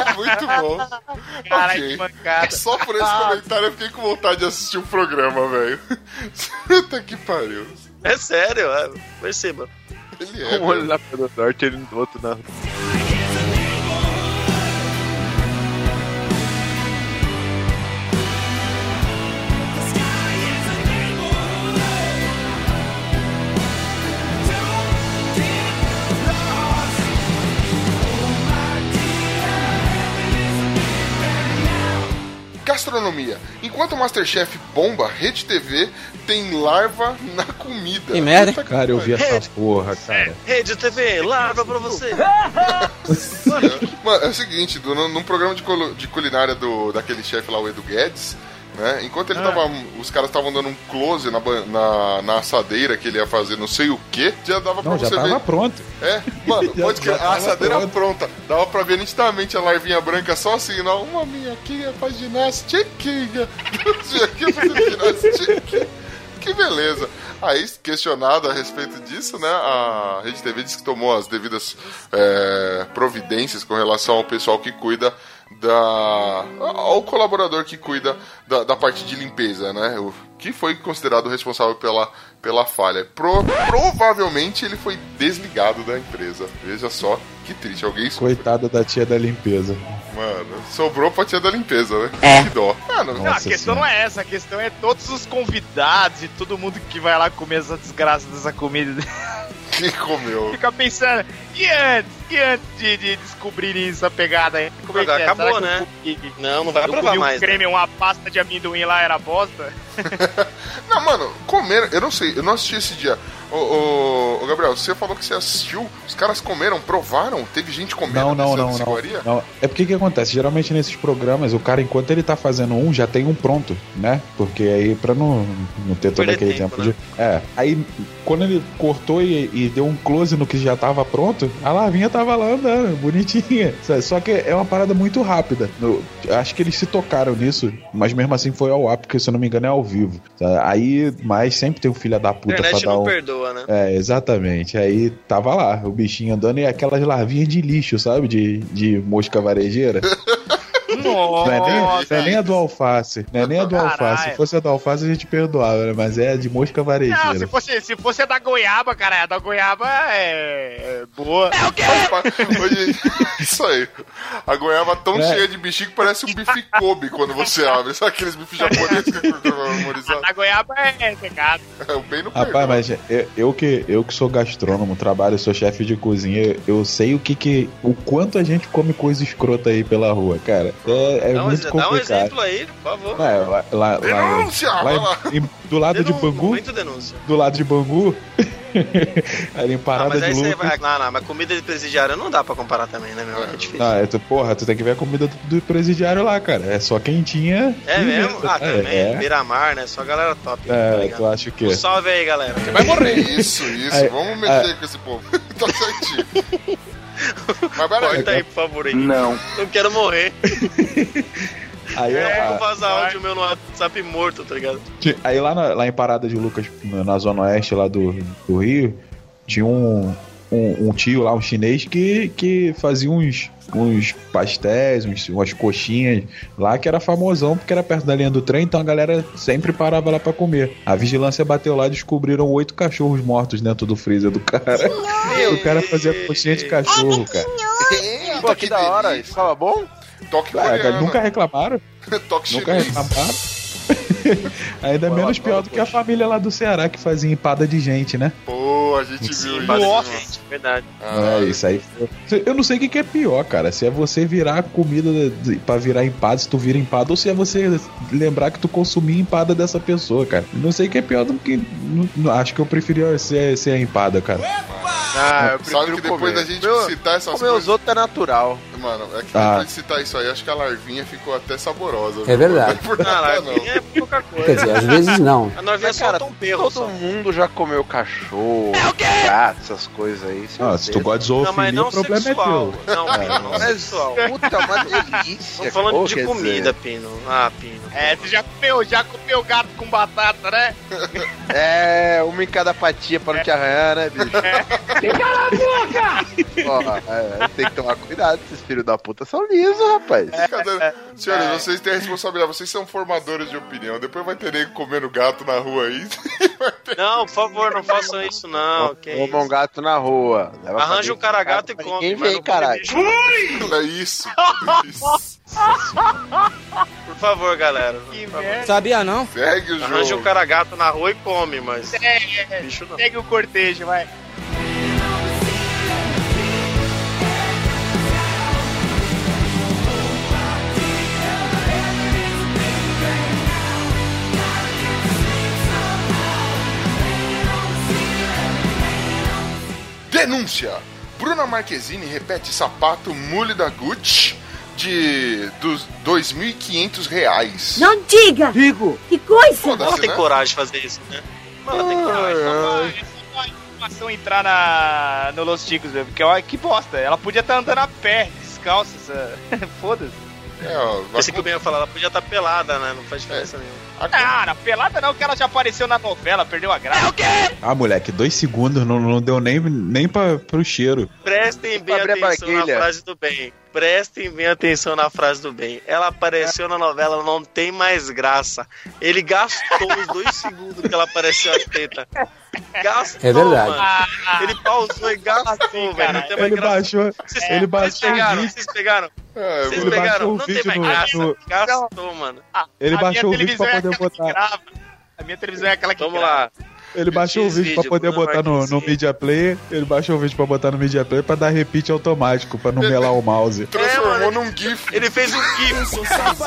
É muito bom. Caralho, Ok. que mancada. Só por esse comentário eu fiquei com vontade de assistir o programa, velho. Puta que pariu. É sério, é. perceba. Ele é. Um olho na Coreia do Norte, ele no outro na. Gastronomia. Enquanto o Masterchef bomba, Rede TV tem larva na comida. Que merda? Puta Cara, eu vi essa porra, cara. Rede TV, larva pra você. Mano, é o seguinte, num programa de, colo- de culinária do, daquele chefe lá, o Edu Guedes, né? Enquanto ele tava. Os caras estavam dando um close na, na, na assadeira que ele ia fazer não sei o que, já dava pra Não, já você tava ver. pronto. É, mano, Já- pode que a assadeira pronto. pronta. Dava pra ver nitidamente a larvinha branca só assim, não. Uma minhoquinha faz ginastiquinha. Aqui fazendo ginastiquinha. Que beleza. Aí, questionado a respeito disso, né? A Rede TV disse que tomou as devidas é, providências com relação ao pessoal que cuida da. ao colaborador que cuida da, da parte de limpeza, né? O, que foi considerado responsável pela, pela falha. Pro- provavelmente ele foi desligado da empresa. Veja só que triste. Alguém Coitada da tia da limpeza. Mano, sobrou pra tia da limpeza, né? É. Que dó. Mano, Não, a questão Senhora. não é essa, a questão é todos os convidados e todo mundo que vai lá comer essa desgraça dessa comida. que comeu. Fica pensando, e antes? E antes de, de descobrirem essa pegada aí? Como é que é? acabou, né? eu Não, não vai Eu provar comi um mais. né? creme, uma pasta de amendoim lá, era bosta? Não, mano, comeram. Eu não sei, eu não assisti esse dia. Ô, ô, ô, Gabriel, você falou que você assistiu. Os caras comeram, provaram? Teve gente comendo Não, não, não, não, não. É porque o que acontece? Geralmente nesses programas, o cara, enquanto ele tá fazendo um, já tem um pronto, né? Porque aí, pra não, não ter todo aquele tempo, tempo, né? de. É. Aí, quando ele cortou e, e deu um close no que já tava pronto, a larvinha tava lá andando, bonitinha. Só que é uma parada muito rápida. No- acho que eles se tocaram nisso, mas mesmo assim foi ao ar, porque se eu não me engano é ao vivo. Aí, mas sempre tem um filho da puta pra dar não um. perdoa, né? É, exatamente. Aí tava lá, o bichinho andando e aquelas larvinhas de lixo, sabe? De, de mosca varejeira. Nossa! Não é, nem, não é nem a do alface. Não é nem a do Caralho. alface. Se fosse a do alface, a gente perdoava, né? Mas é a de mosca Não, se varejeira. fosse, se fosse a da goiaba, cara, a da goiaba é, é boa. Hoje, isso aí. A goiaba tão É. cheia de bichinho que parece um bife Kobe quando você abre. Sabe aqueles bifes japoneses que eu A memorizado? da goiaba é pecado. É bem no Rapaz, perdão. mas eu, eu que, eu que sou gastrônomo, trabalho, sou chefe de cozinha, eu sei o que que. o quanto a gente come coisa escrota aí pela rua, cara. É, é dá, um, muito exe- dá um complicado. exemplo aí, por favor. É, lá, lá, lá, Denúncia! lá lá. em- do lado de Bangu, Muito denúncia. do lado de Bangu, ali em Ah, Parada mas de aí você vai. Não, não, mas comida de presidiário não dá pra comparar também, né, meu? É difícil. Ah, é, tu, porra, tu tem que ver a comida do, do presidiário lá, cara. É só quentinha. É mesmo? mesa. Ah, também. É, Beira-mar, né? Só a galera top. tá é, ligado? tu acha o quê? Um salve aí, galera. Vai morrer. Isso, isso. Aí, Vamos mexer com esse povo. tá certinho. Mas peraí. Corta aí, por favor, aí. Não. Não quero morrer. Aí, É, a- vazar áudio meu no WhatsApp morto, tá ligado? Aí lá, na- lá em Parada de Lucas, na na zona oeste lá do, do Rio, tinha um, um, um tio lá, um chinês, que, que fazia uns, uns pastéis, uns, umas coxinhas lá, que era famosão, porque era perto da linha do trem, então a galera sempre parava lá pra comer. A vigilância bateu lá e descobriram oito cachorros mortos dentro do freezer do cara. o cara fazia coxinha de cachorro, cara. Eita, Pô, que da hora. Isso ficava bom? Toque Ah, cara, nunca reclamaram, Toque nunca reclamaram. Ainda Pô, menos pior do que a família lá do Ceará que fazia empada de gente, né? Pô, a gente viu Sim, isso. Nossa, mano. gente, verdade. Ah, É, isso aí. Eu não sei o que que é pior, cara. Se é você virar comida de- pra virar empada, se tu vira empada, ou se é você lembrar que tu consumia empada dessa pessoa, cara. Não sei o que é pior do que. não- acho que eu preferia ser, ser a empada, cara. Ah, eu Sabe prefiro que depois comer. da gente Meu- citar essas Comer os coisas. outros é natural. Mano, é que Ah. depois de citar isso aí, acho que a larvinha ficou até saborosa. É verdade. Não é Não, nada, larvinha é pouca coisa. Quer dizer, às vezes não. A Norvinha Mas, cara, um perro Todo só. mundo já comeu cachorro, gato, essas coisas aí. Ah, se tu gosta de zoofilia, não o problema sexual. é teu. Não, Pino, não Mas, sexual. puta, uma delícia. Tô falando Pô, de comida, dizer, Pino. Ah, Pino. É, você já comeu, já comeu gato com batata, né? É, uma em cada patinha pra não te arranhar, né, bicho? Cala a boca! é, tem que tomar cuidado, esses filhos da puta são lisos, rapaz. Brincadeira. Senhores, vocês têm a responsabilidade, vocês são formadores de opinião. Depois vai ter nego comendo gato na rua aí. Não, por favor, não façam isso, não. Toma um gato na rua. Leva Arranja um cara gato e come. Mas vem, caralho. É isso. isso. Por favor, galera. Favor. merda. Sabia não? Segue o Arranja um jogo. cara gato na rua e come, mas. É, Bicho não. segue o cortejo, vai. Denúncia. Bruna Marquezine repete sapato mule da Gucci de dos 2.500 reais. Não diga! Digo. Que coisa! Ela tem né? coragem de fazer isso, né? Mas ela tem coragem. É só pra informação entrar na, no Los Chicos mesmo, porque olha que bosta. Ela podia estar andando a pé, descalça, essa- foda-se. É, ó, vai Esse que o Ben ia falar, ela podia estar pelada, né? Não faz diferença nenhuma. a- Cara, pelada não, que ela já apareceu na novela, perdeu a graça. É o quê? Ah, moleque, dois segundos não, não deu nem, nem pra, pro cheiro. Prestem bem atenção na frase do bem. Prestem bem atenção na frase do bem. Ela apareceu na novela, não tem mais graça. Ele gastou os dois segundos que ela apareceu a teta. Gastou, É verdade. mano. Ele pausou e gastou, velho. Não tem mais Ele graça. baixou, Vocês, ele vocês baixou o pegaram, vídeo. vocês pegaram, É, vocês Ele pegaram. o Não tem vídeo mais graça. no- Gastou, mano. Ele A baixou o vídeo pra televisão poder é botar. A minha televisão é aquela que Vamos grava. lá. Ele baixou o vídeo pra poder botar no, no. Media Player. Ele baixou o vídeo pra botar no Media Player pra dar repeat automático, pra não melar o mouse. Transformou É, num GIF. Ele fez um GIF.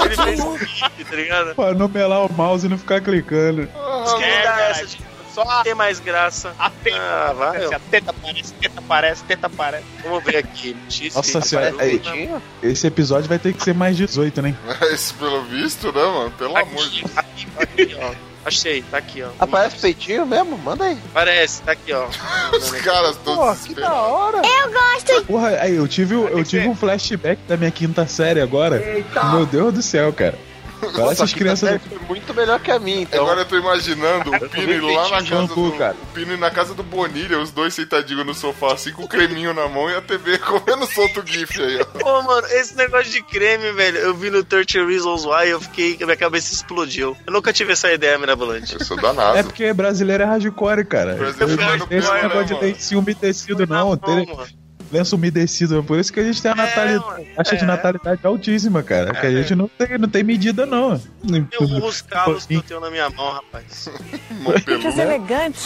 Ele fez um GIF, tá ligado? Pra não melar o mouse e não ficar clicando. Isso que É, não dá cara, essa de Só ter mais graça. a teta. Ah, vai. aparece, a teta aparece, teta aparece, teta aparece. Vamos ver aqui. X Nossa senhora, aí, esse episódio vai ter que ser mais 18, né? Mas pelo visto, né, mano? Pelo amor de Aqui, aqui, aqui, ó. Achei, tá aqui, ó. Aparece peitinho mesmo? Manda aí. Parece, tá aqui, ó. Os caras todos Pô, que da hora. Porra, aí eu tive, eu tive um flashback da minha quinta série agora. Meu Deus do céu, cara. Agora essas crianças. Deve ser muito melhor que a minha, então. Agora eu tô imaginando o Pini lá na casa do. cara. O Pini na casa do Bonilha, os dois sentadinhos no sofá, assim, com o creminho na mão e a TV comendo solto o GIF aí, ó. Pô, mano, esse negócio de creme, velho, eu vi no 30 Reasons Why eu fiquei. Minha cabeça explodiu. Eu nunca tive essa ideia, Mirabolante. Eu sou danado. É porque brasileiro é hardcore, cara. Brasileiro é Não tem esse hardcore, né, negócio de mano? lenço umedecido, não. Não, mano. Lenço umedecido. Por isso que a gente tem a É, natalidade, taxa de é. natalidade altíssima, cara. Que a gente não tem, não tem medida, não. Eu urro os calos que eu tenho na minha mão, rapaz. Peluda. elegante.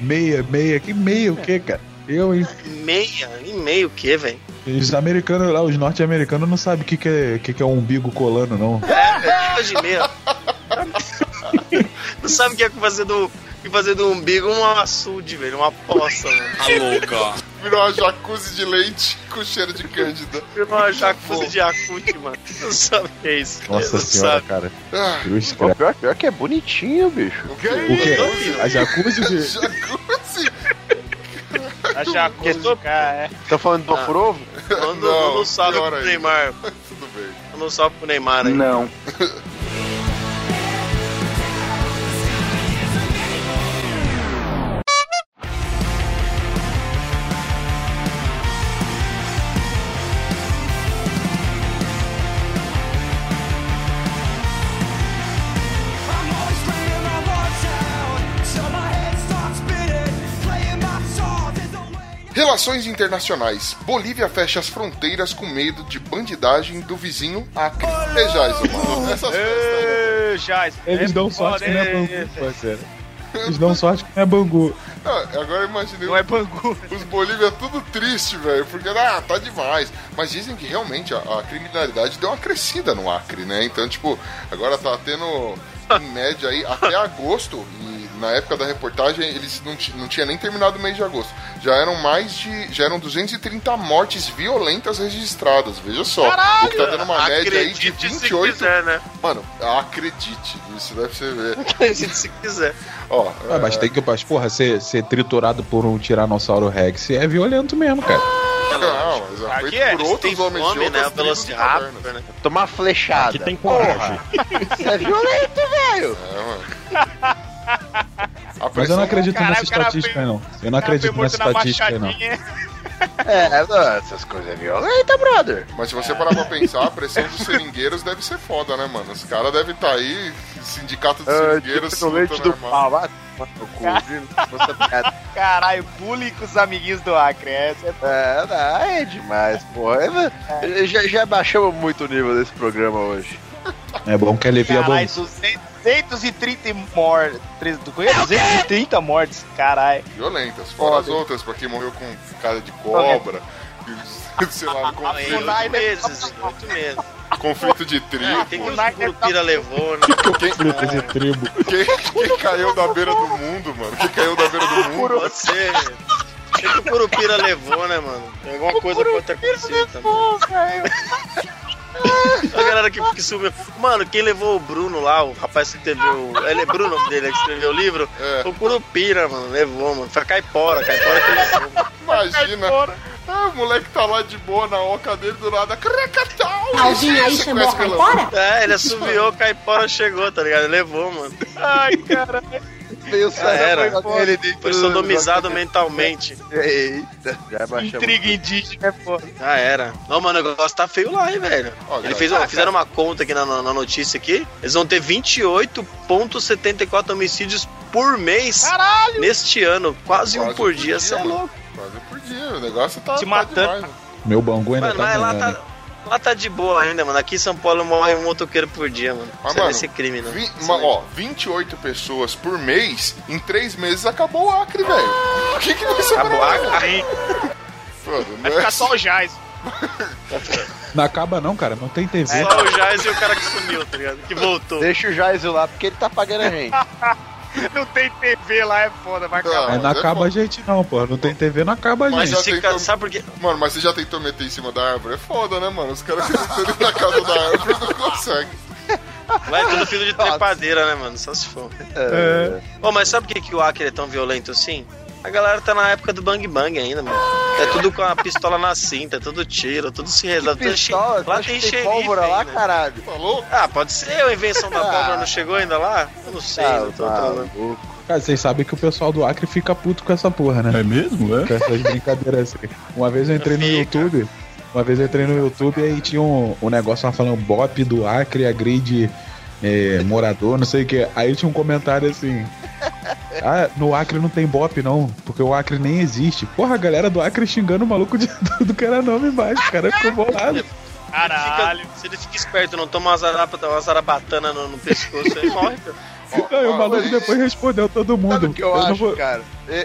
Meia, meia. Que meia o quê, cara? Eu, hein? meia, e meio o quê, velho? Os americanos lá, os norte-americanos não sabem o que, que, é, o que, que é um umbigo colando, não. É, velho, fica de meia. Não sabe o que é fazer do. Que fazer do umbigo um açude, velho. Uma poça, mano. Virou uma jacuzzi de leite com cheiro de cândida. Virou uma jacuzzi de acute, mano. Não sabe o que é isso. Nossa senhora, sabe. cara. Ah, Cruz, Pô, cara. pior, pior que é bonitinho, bicho. o que é O isso? A jacuzzi de... Jacuzzi? A jacuzzi, cara, é. Tá falando do Ah. Provo? Manda um salve pro. Neymar. Tudo bem. Manda um salve pro Neymar aí. Não. Relações internacionais. Bolívia fecha as fronteiras com medo de bandidagem do vizinho Acre. Vejais, mano. Essas festas. Ê, Jais, Eles é dão sorte que não é? Bangu, parceiro. Eles dão sorte que não é Bangu. Ah, agora eu imaginei Não é Bangu. os Bolívia tudo triste, velho, porque ah, tá demais. Mas dizem que realmente a, a criminalidade deu uma crescida no Acre, né? Então, tipo, agora tá tendo em média aí até agosto, e na época da reportagem eles não, não tinha nem terminado o mês de agosto. Já eram mais de. Já eram 230 mortes violentas registradas, veja só. O que tá dando uma média aí de Acredite se 28. quiser, né? Mano, acredite, isso deve ser ver. Acredite se quiser. Ó, Ah, mas tem que, mas, porra, ser, ser triturado por um Tiranossauro Rex é violento mesmo, cara. Não, mas é Aqui é, por outros homens fome, de né? outras O tribos de Velociraptor, cavernas. né? Tomar flechada. Aqui tem coragem. Isso é violento, velho. É, mano. Mas eu não acredito Caralho, nessa estatística, foi- não. Eu não acredito nessa estatística, não. machadinha. É, não, essas coisas é violenta, brother. Mas se você parar pra pensar, a pressão dos seringueiros deve ser foda, né, mano? Os caras devem estar aí, sindicato dos Ah, seringueiros, tipo, leite lutando do pau. Você piada. Caralho, bullying com os amiguinhos do Acre. Essa é É, não, é demais, porra. É, Já, já baixamos muito o nível desse programa hoje. É bom que alivia a Caralho, bom. 230 mortes. 230 mortes, caralho. Violentas, fora as Foda. outras, pra quem morreu com cara de cobra, sei lá, conflito, oito meses, oito meses. conflito de É, tribo. tem que os Funai Curupira levou, né? Frutas de tribo. Quem, quem caiu da beira do mundo, mano? Quem caiu da beira do mundo? Você. Achei que o Curupira levou, né, mano? Alguma coisa pode ter acontecido também. A galera que, que sumiu. Mano, quem levou o Bruno lá, o rapaz que escreveu. Ele é Bruno dele, que escreveu o livro? É. O Curupira, mano, levou, mano. Foi caipora, caipora que levou. mano. Imagina. Ah, o moleque tá lá de boa na oca dele do nada. Cracatal! Alguém aí chamou a caipora? É, ele assoviou, caipora chegou, tá ligado? Levou, mano. Ai, cara. Veio Já era. ele Foi do- sodomizado mentalmente. Eita, já baixamos. Intriga indígena é foda. Já era. Não, mano, o negócio tá feio lá, hein, velho. Ó, Ele fez, ó, fizeram uma conta aqui na, na notícia aqui. Eles vão ter 28,74 homicídios por mês Caralho! neste ano. Quase, um Quase por por dia, dia, você é louco. Quase por dia. O negócio tá, Se tá matando. demais. Meu bangu ainda Mano, tá mas lá tá, lá tá de boa ainda, mano. Aqui em São Paulo morre um motoqueiro por dia, mano. Mas, Isso vai mano, ser crime, né? vi- ma- aí. ó, 28 pessoas por mês, em 3 meses acabou o Acre, velho. O que que vai ser Acabou pra a- nós? Aí, Mano, vai não é ficar só o Jais. Não acaba não, cara. Não tem TV. Só o Jais e o cara que sumiu, tá ligado? Que voltou. Deixa o Jaiso lá, porque ele tá pagando a gente. Não tem TV lá, é foda, vai acabar. Mas não mas é acaba foda. a gente não, pô. Não tem TV, não acaba a Mas gente. Fica- tentou- sabe por quê? Mano, mas você já tentou meter em cima da árvore? É foda, né, mano? Os caras que estão na casa da árvore não conseguem. Lá é tudo filho de trepadeira, né, mano? Só se for. É. Ô, mas sabe por que, que o Acre é tão violento assim? A galera tá na época do bang bang ainda, mano. É tudo com a pistola na cinta, é tudo tiro, tudo se resolve. Pistola, che- Lá tem tem pólvora lá, caralho. Tá louco? Ah, pode ser a invenção da Ah. pólvora não chegou ainda lá? Eu não sei, Ah, não tô, tá tô- louco. Cara, vocês sabem que o pessoal do Acre fica puto com essa porra, né? É mesmo? É? Com essas brincadeiras assim. Uma vez eu entrei no Fica. YouTube. Uma vez eu entrei no YouTube e aí tinha um, um negócio lá falando Bop do Acre agride é, morador, não sei o que. Aí tinha um comentário assim. Ah, no Acre não tem Bop, não, porque o Acre nem existe. Porra, a galera do Acre xingando o maluco de, do, do cara nome embaixo. O cara ficou bolado. Caralho. Fica- se ele fica esperto, não toma uma, zarapa, uma zarabatana no, no pescoço, ele morre, cara. Não, e o maluco mas- depois respondeu todo mundo. Sabe o que eu, não acho, vou- cara?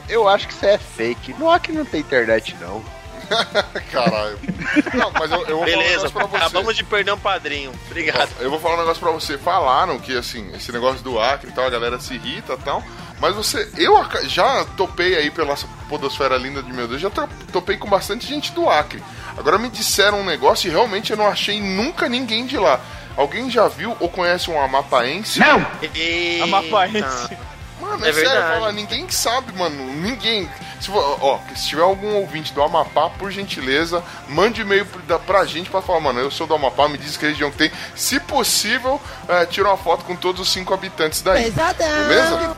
Eu acho que isso é fake. Há que não tem internet, não. Caralho. Não, mas eu, eu vou falar um Beleza, pra você. acabamos de perder um padrinho. Obrigado. Eu vou falar um negócio pra você. Falaram que, assim, esse negócio do Acre e tal, a galera se irrita e tal. Mas você, eu já topei aí pela essa podosfera linda de meu Deus, já to- topei com bastante gente do Acre. Agora me disseram um negócio e realmente eu não achei nunca ninguém de lá. Alguém já viu ou conhece um amapaense? Não! Eita. Amapaense. Mano, é, É sério, verdade. fala, ninguém sabe, mano. Ninguém. Se, ó, se tiver algum ouvinte do Amapá, por gentileza, mande e-mail pra, pra gente pra falar, mano, eu sou do Amapá, me diz que região que tem. Se possível, é, tira uma foto com todos os cinco habitantes daí. Beleza?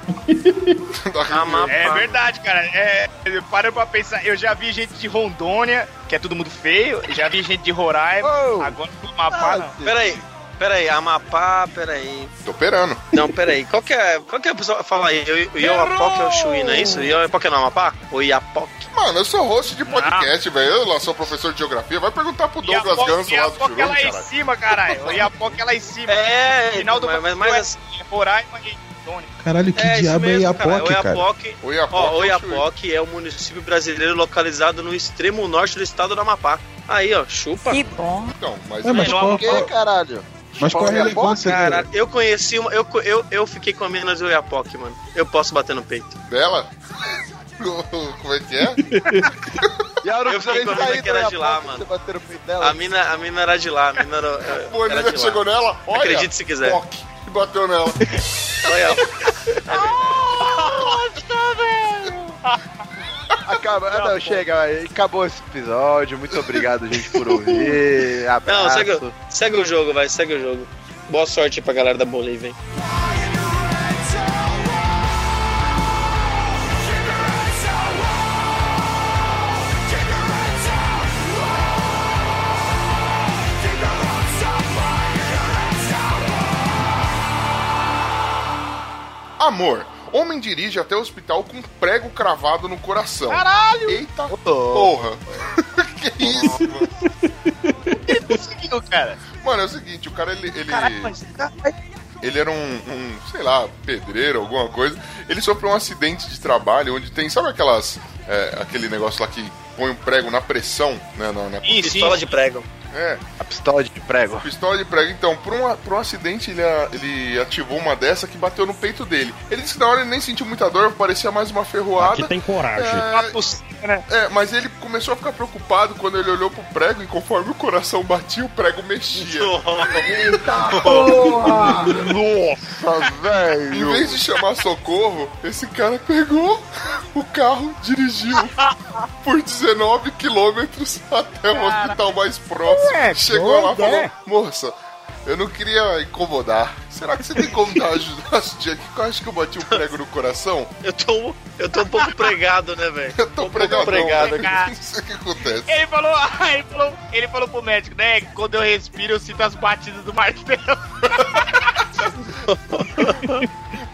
Da região. Amapá. É verdade, cara. É, parando pra pensar, eu já vi gente de Rondônia, que é todo mundo feio, já vi gente de Roraima, Oh. agora do Amapá não. Peraí, peraí, Amapá, peraí. Tô operando. Não, peraí, qual que é, qual que é a pessoa, fala aí, o Ioapoque é o Chuí, não é isso? O Ioapoque é no Amapá? O Iapoque? Mano, eu sou host de podcast, velho. Eu lá sou professor de geografia. Vai perguntar pro Douglas Ganso lá do Iapoque é lá Churume, em cima, caralho. O Iapoque é lá em cima. É, Final do mas, mas, mas é Roraima e. Caralho, que é diabo é mesmo, cara. Iapoque, cara? Oiapoque, O Iapoque ó, é o Oiapoque é o município brasileiro localizado no extremo norte do estado do Amapá. Aí, ó, chupa. Que bom. Então, mas, É, mas Não, qual, caralho? Mas qual a Chupar relevância? Cara, eu conheci uma. Eu, eu, eu fiquei com a mina de Oiapoque, mano. Eu posso bater no peito. dela? Como é que é? E a hora Eu fiquei com a mina que era de lá, mano. Você bater no peito dela? A mina, a mina era de lá, a mina era, Pô, a era menina de chegou lá. nela, olha. Acredite se quiser. Poc, e bateu nela. Oiapoque. Acaba, ah, não, chega, acabou esse episódio. Muito obrigado, gente, por ouvir. Abraço. Não, segue, o- segue o jogo, vai, segue o jogo. Boa sorte aí pra galera da Bolívia, hein? Amor. Homem dirige até o hospital com prego cravado no coração. Caralho! Eita Oh, porra. que isso, mano? Conseguiu, cara. Mano, é o seguinte, o cara, ele... ele... Caralho, mas... ele era um, um, sei lá, pedreiro, alguma coisa. Ele sofreu um acidente de trabalho onde tem, sabe aquelas. é, aquele negócio lá que põe um prego na pressão, né? Na, na- Sim, sim. Pistola de prego. É, A pistola de prego. pistola de prego. Então, por um, por um acidente, ele, ele ativou uma dessa que bateu no peito dele. Ele disse que na hora ele nem sentiu muita dor, parecia mais uma ferroada. Aqui tem coragem. É, Tossida, né? É, mas ele começou a ficar preocupado quando ele olhou pro prego e conforme o coração batia, o prego mexia. Nossa, Em velho. vez de chamar socorro, esse cara pegou o carro, dirigiu por 19 quilômetros até o hospital mais próximo. É, Chegou lá e falou: é? Moça, eu não queria incomodar. Será que você tem como dar ajuda aqui? Que eu acho que eu bati um prego no coração. Eu tô, eu tô um pouco pregado, né, velho? Eu tô um pouco pregadão. pregado aqui. Não sei o que acontece. Ele falou, ele falou, ele falou pro médico, né? Quando eu respiro, eu sinto as batidas do martelo.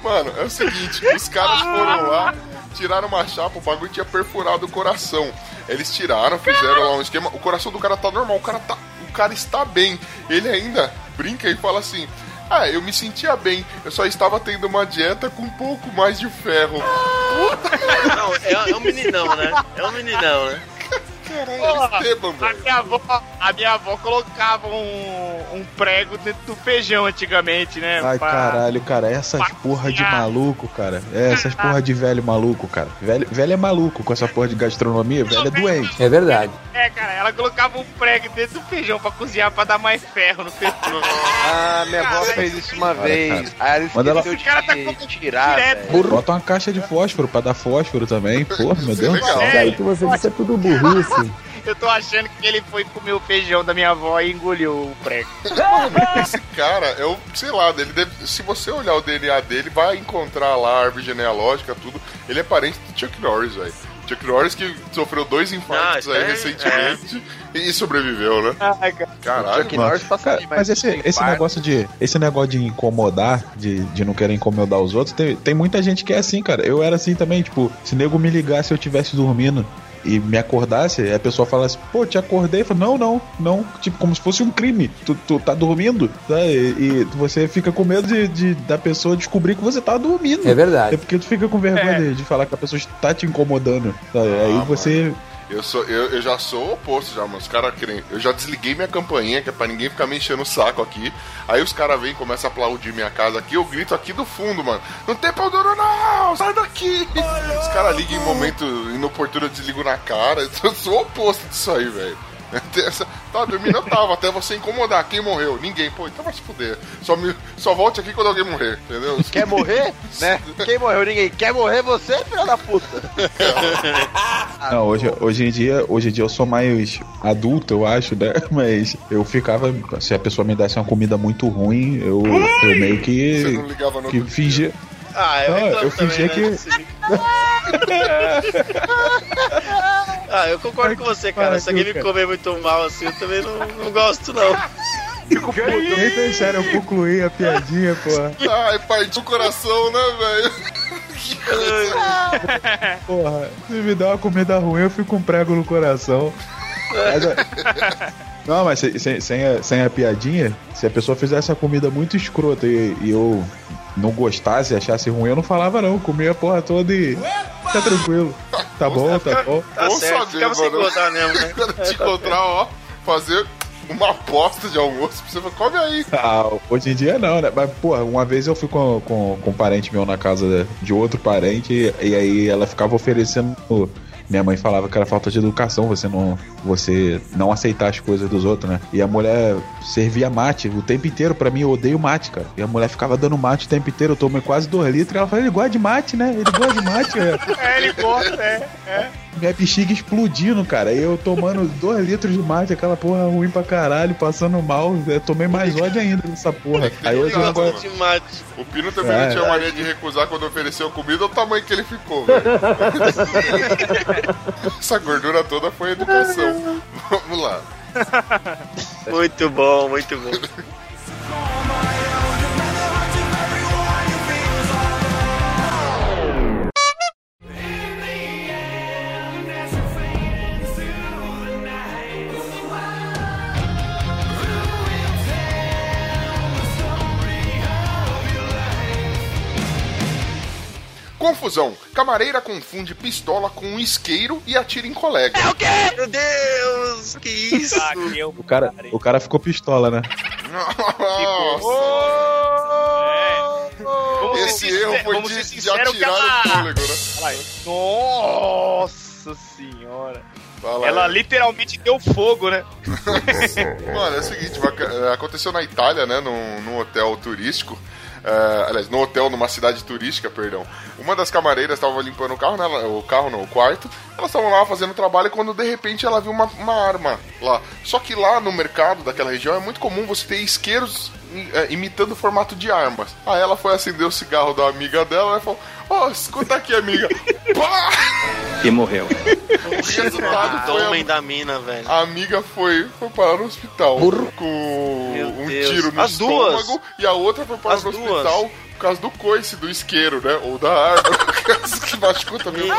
Mano, é o seguinte, os caras foram lá, tiraram uma chapa, o bagulho tinha perfurado o coração. Eles tiraram, fizeram lá um esquema. O coração do cara tá normal, o cara tá. O cara está bem. Ele ainda brinca e fala assim. Ah, eu me sentia bem, eu só estava tendo uma dieta com um pouco mais de ferro. Não, é, é um meninão, né? É um meninão, né? Esteban, A velho. minha avó, a minha avó colocava um, um prego dentro do feijão antigamente, né? Ai, pra- caralho, cara, essas pra porra de maluco, cara. É, essas porra de velho maluco, cara. Velho, velho é maluco com essa porra de gastronomia, velho é doente. É verdade. É, cara, ela colocava um prego dentro do feijão pra cozinhar, pra dar mais ferro no feijão. Ah, minha avó fez isso uma vez. Aí ela Manda ela- O cara tá comendo tirar. Bota uma caixa de fósforo pra dar fósforo também. Porra, meu Deus do legal. céu. Isso aí que você disse é tudo burrice. Eu tô achando que ele foi comer o feijão da minha avó e engoliu o prego. Esse cara, eu sei lá, ele deve, se você olhar o DNA dele, vai encontrar lá a árvore genealógica, tudo. Ele é parente do Chuck Norris, velho. Chuck Norris que sofreu dois infartos Ah, aí é- recentemente e sobreviveu, né? Ai, cara. Caralho, Chuck mano. Norris passa demais. mas esse, esse negócio de esse negócio de incomodar, de, de não querer incomodar os outros, tem, tem muita gente que é assim, cara. Eu era assim também, tipo, se nego me ligasse eu estivesse dormindo e me acordasse, a pessoa falasse, pô, te acordei, eu falo, não, não, não, tipo, como se fosse um crime. Tu, tu tá dormindo, tá? E, e você fica com medo de, de- da pessoa descobrir que você tá dormindo. É É verdade. porque tu fica com vergonha É. de, de falar que a pessoa tá te incomodando. tá? aí você. Eu, sou, eu, eu já sou o oposto já, mano. Os caras querem. Eu já desliguei minha campainha, que é pra ninguém ficar me enchendo o saco aqui. Aí os caras vêm e começam a aplaudir minha casa aqui. Eu grito aqui do fundo, mano. Não tem pão duro, não! Sai daqui! Os caras ligam em momento inoportuno, eu desligo na cara. Eu sou o oposto disso aí, velho. Essa- Tá dormindo, eu tava, até você incomodar. Quem morreu? Ninguém. Pô, então vai se fuder. Só, me, só volte aqui quando alguém morrer, entendeu? Quer morrer? né? Quem morreu? Ninguém. Quer morrer você, filho da puta? Não, hoje, hoje em dia, hoje em dia eu sou mais adulto, eu acho, né? Mas eu ficava. Se a pessoa me desse uma comida muito ruim, eu, eu meio Você que. não ligava no que fingia. Ah, eu Não, eu fingia né? que-. Ah, eu concordo com você, cara. Se alguém me comer muito mal assim, eu também não, não gosto, não. Fico puto. Nem deixaram eu concluir a piadinha, porra. Ai, partiu o coração, né, velho? Porra, se me dá uma comida ruim, eu fico com um prego no coração. Mas, Não, mas sem, sem, sem a, sem a piadinha, se a pessoa fizesse a comida muito escrota e, e eu não gostasse, achasse ruim, eu não falava não. Comia a porra toda e. Fica tranquilo. Tá bom, tá bom. Tá Bom certo, ficava sem mano. gostar mesmo, né? Quando te encontrar, ó, fazer uma aposta de almoço pra você falar, come aí. Ah, hoje em dia não, né? Mas, porra, uma vez eu fui com, com, com um parente meu na casa de outro parente e, e aí ela ficava oferecendo. Minha mãe falava que era falta de educação você não, você não aceitar as coisas dos outros, né? E a mulher servia mate o tempo inteiro. Pra mim, eu odeio mate, cara. E a mulher ficava dando mate o tempo inteiro. Eu tomei quase dois litros. E ela falou: ele gosta de mate, né? Ele gosta de mate, é. É, ele gosta, é. é. Minha bexiga explodindo, cara. E eu tomando dois litros de mate, aquela porra ruim pra caralho, passando mal. Eu tomei mais ódio ainda nessa porra. Aí hoje eu de mate. O Pino também É. não tinha mania de recusar quando ofereceu comida, o tamanho que ele ficou, velho. Essa gordura toda foi educação. Vamos lá. Muito bom, muito bom. Confusão. Camareira confunde pistola com um isqueiro e atira em colega. Meu Deus, que isso? Ah, que eu O cara, o cara ficou pistola, né? Vamos ser Esse sincero- erro foi de, de atirar o fôlego, né? Nossa senhora. Fala Ela aí. literalmente deu fogo, né? Mano, é o seguinte, é, aconteceu na Itália, né, num, num hotel turístico. É, aliás, no hotel, numa cidade turística, perdão. Uma das camareiras estava limpando o carro, né, o carro não, o quarto. Elas estavam lá fazendo trabalho quando de repente ela viu uma, uma arma lá. Só que lá no mercado daquela região é muito comum você ter isqueiros imitando o formato de armas. Aí ela foi acender o cigarro da amiga dela e falou: Ó, escuta aqui, amiga. Pá! E morreu. O resultado foi a Homem da mina, velho. a amiga foi, foi parar no hospital com Meu um Deus. tiro no As duas? estômago e a outra foi parar As no duas? hospital por causa do coice, do isqueiro, né? Ou da arma. que machucou também.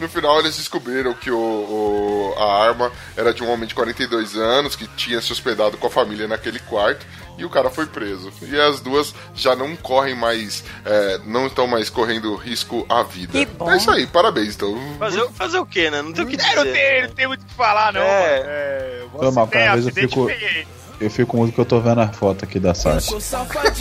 No final eles descobriram que o, o- a arma era de um homem de 42 anos que tinha se hospedado com a família naquele quarto e o cara foi preso. E as duas já não correm mais, é, não estão mais correndo risco à vida. Que bom. É isso aí, parabéns. Então, Fazer, fazer o quê, né? Não tem o que É, não dizer. tem, não tem muito o que falar, não, É. mano. É, tem cara, eu fico- feio. Eu fico muito que eu tô vendo a foto aqui da Sasha.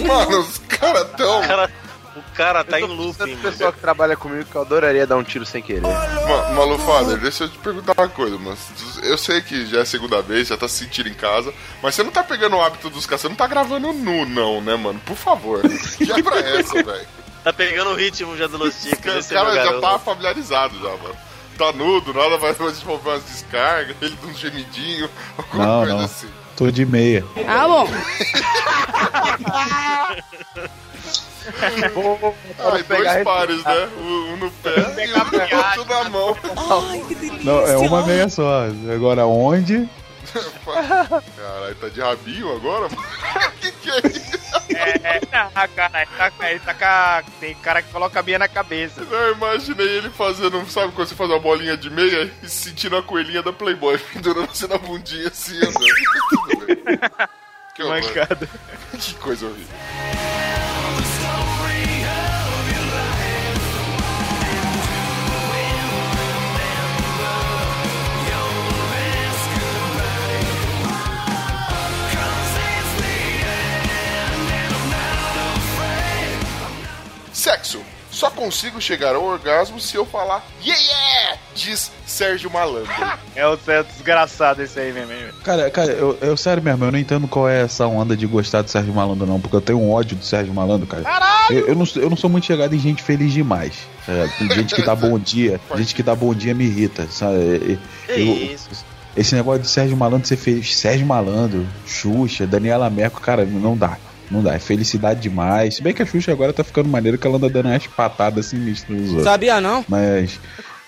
mano, os caras tão. O cara, o cara tá em looping. pessoal que trabalha comigo que eu adoraria dar um tiro sem querer. Ma Malu Father, deixa eu te perguntar uma coisa, mas eu sei que já é a segunda vez, já tá se sentindo em casa, mas você não tá pegando o hábito dos caras, você não tá gravando nu, não, né, mano? Por favor. Já é pra essa, velho. Tá pegando o ritmo já do Los Os Ticos. caras esse é meu já garoto. tá familiarizado já, mano. Tá nudo, nada vai desenvolver umas descargas, ele dá um gemidinho, alguma Não, coisa não. assim. Tô de meia. Ah, bom. Ai, dois pares, né? Um, no pé e o outro na mão. Não, é uma meia só. Agora onde? Caralho, tá de rabinho agora, mano? que que é isso? É, não, cara, ele tá, ele tá com a- Tem cara que coloca a meia na cabeça. Eu imaginei ele fazendo, sabe quando você faz uma bolinha de meia e sentindo a coelhinha da Playboy pendurando você na bundinha assim, andando. que. Mancada. Que coisa horrível. Sexo. Só consigo chegar ao orgasmo se eu falar yeah, yeah! Diz Sérgio Malandro. É o é desgraçado esse aí mesmo. hein? Cara, cara, eu, eu sério mesmo, eu não entendo qual é essa onda de gostar do Sérgio Malandro, não, porque eu tenho um ódio do Sérgio Malandro, cara. Eu, eu, não, sou- eu não sou muito chegado em gente feliz demais. É, tem gente que dá bom dia, gente que dá bom dia me irrita, sabe? Eu- isso? Esse negócio de Sérgio Malandro ser feliz. Sérgio Malandro, Xuxa, Daniela Merco, cara, não dá. Não dá, é felicidade demais. Se bem que a Xuxa agora tá ficando maneiro que ela anda dando umas patadas sinistras nos outros. Sabia não? Mas,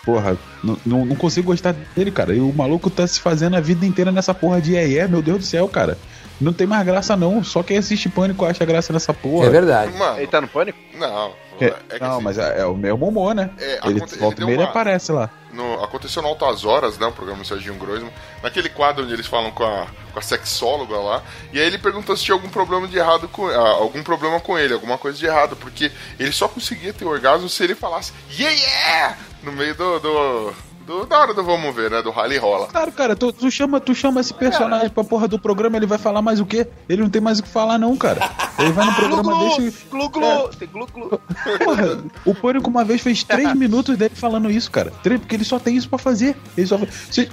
porra, não, não, não consigo gostar dele, cara. E o maluco tá se fazendo a vida inteira nessa porra de é, meu Deus do céu, cara. Não tem mais graça, não. Só quem assiste pânico acha graça nessa porra. É verdade. Mano, Ele tá no pânico? não. É, É não, assim, mas é, é o mesmo humor, né? É, ele volta ele e meia, uma- aparece lá. no- aconteceu no Altas Horas, né? O programa do Serginho Groisman. Naquele quadro onde eles falam com a, com a sexóloga lá. E aí ele perguntou se tinha algum problema de errado com ah, algum problema com ele, alguma coisa de errado. Porque ele só conseguia ter orgasmo se ele falasse yeah, yeah! No meio do. do, do da hora do vamos ver, né? Do rally rola. Claro, cara, tu, tu chama, tu chama esse personagem pra porra do programa, ele vai falar mais o quê? Ele não tem mais o que falar, não, cara. Ele vai no programa, deixa. e- Glu, glu, tem glu, glu. Porra, o Pânico uma vez fez três minutos dele falando isso, cara. Três, porque ele só tem isso pra fazer. Ele, só...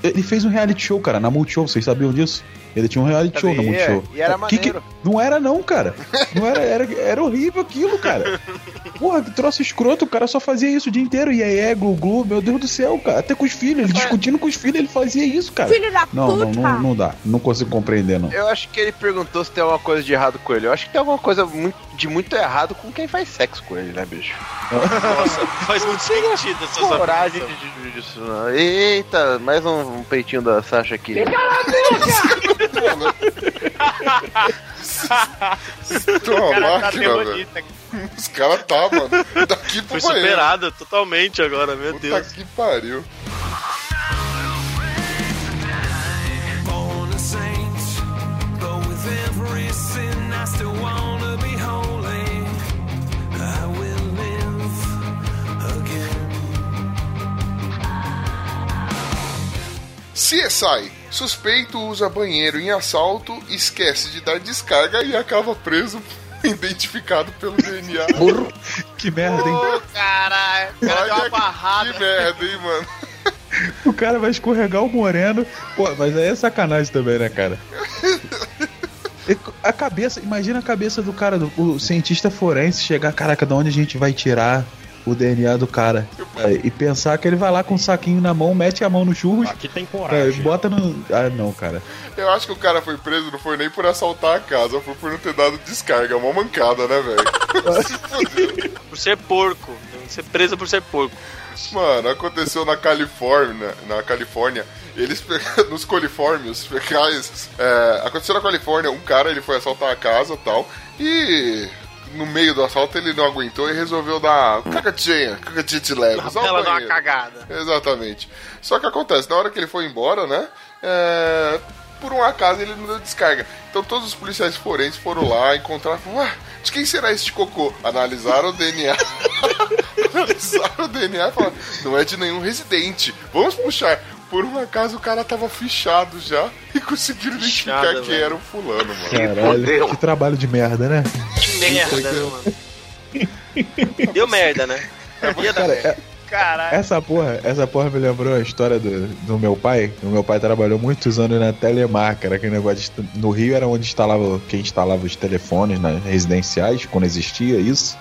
Ele fez um reality show, cara, na Multishow, vocês sabiam disso? Ele tinha um reality show Sabia, Multishow. e era Que que- maneiro. Não era não, cara. Não era, era, era horrível aquilo, cara. Porra, que troço escroto, o cara só fazia isso o dia inteiro. E aí, é, glu, glu, meu Deus do céu, cara. Até com os filhos, ele discutindo com os filhos, ele fazia isso, cara. Filho da Não, não, puta. não, não dá. Não consigo compreender, não. Eu acho que ele perguntou se tem alguma coisa de errado com ele. Eu acho que tem alguma coisa muito- de muito errado com quem faz sexo com ele, né, bicho? Nossa, faz muito sentido essas Coragem afirmações. de, de, disso, não. Eita, mais um, um peitinho da Sasha aqui. Tô uma Toma é tá máquina, tá. Os caras tá, mano. Daqui pro Foi banheiro. totalmente agora, meu Puta Deus. Puta que pariu. CSI Suspeito usa banheiro em assalto, esquece de dar descarga e acaba preso, identificado pelo DNA. Que merda, hein? Ô, caralho. O cara deu uma barrada. que merda, hein, mano. O cara vai escorregar o moreno. Pô, mas aí é sacanagem também, né, cara? A cabeça, imagina a cabeça do cara, do o cientista forense, chegar, caraca, de onde a gente vai tirar o DNA do cara? É, e pensar que ele vai lá com um saquinho na mão, mete a mão no churros, Aqui tem é, coragem. bota no. Ah, não, cara. Eu acho que o cara foi preso não foi nem por assaltar a casa, foi por não ter dado descarga. É uma mancada, né, velho? Por ser porco. Tem que ser preso por ser porco. Mano, aconteceu na Califórnia, na Califórnia, eles nos coliformes fecais, é, aconteceu na Califórnia, um cara ele foi assaltar a casa e tal, e no meio do assalto ele não aguentou e resolveu dar cacatinha, cacatinha de leve, o Ela dá uma cagada. Exatamente. Só que acontece, na hora que ele foi embora, né? é, por um acaso ele não deu descarga. Então todos os policiais forenses foram lá, encontraram, falaram, "Ué, de quem será este cocô? Analisaram o DNA. Analisaram o DNA e falaram, não é de nenhum residente. Vamos puxar. Por um acaso o cara tava fichado já e conseguiram identificar Fichado, que velho. era o fulano, mano. Caralho, que trabalho de merda, né? Que merda, né, mano? Deu merda, né? Ia Cara, merda. é- Caralho. essa porra, essa porra me lembrou a história do, do meu pai. O meu pai trabalhou muitos anos na Telemar, que era aquele negócio de, no Rio era onde instalava quem instalava os telefones nas residenciais, quando existia isso.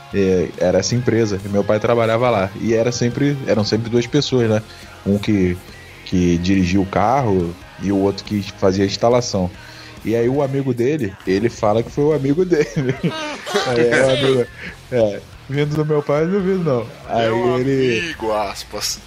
Era essa empresa. E meu pai trabalhava lá. E era sempre, eram sempre duas pessoas, né? Um que, que dirigia o carro e o outro que fazia a instalação. E aí o amigo dele, ele fala que foi o amigo dele. Aí é o amigo- é, vindo do meu pai, não duvido não. Aí Meu ele. amigo, aspas.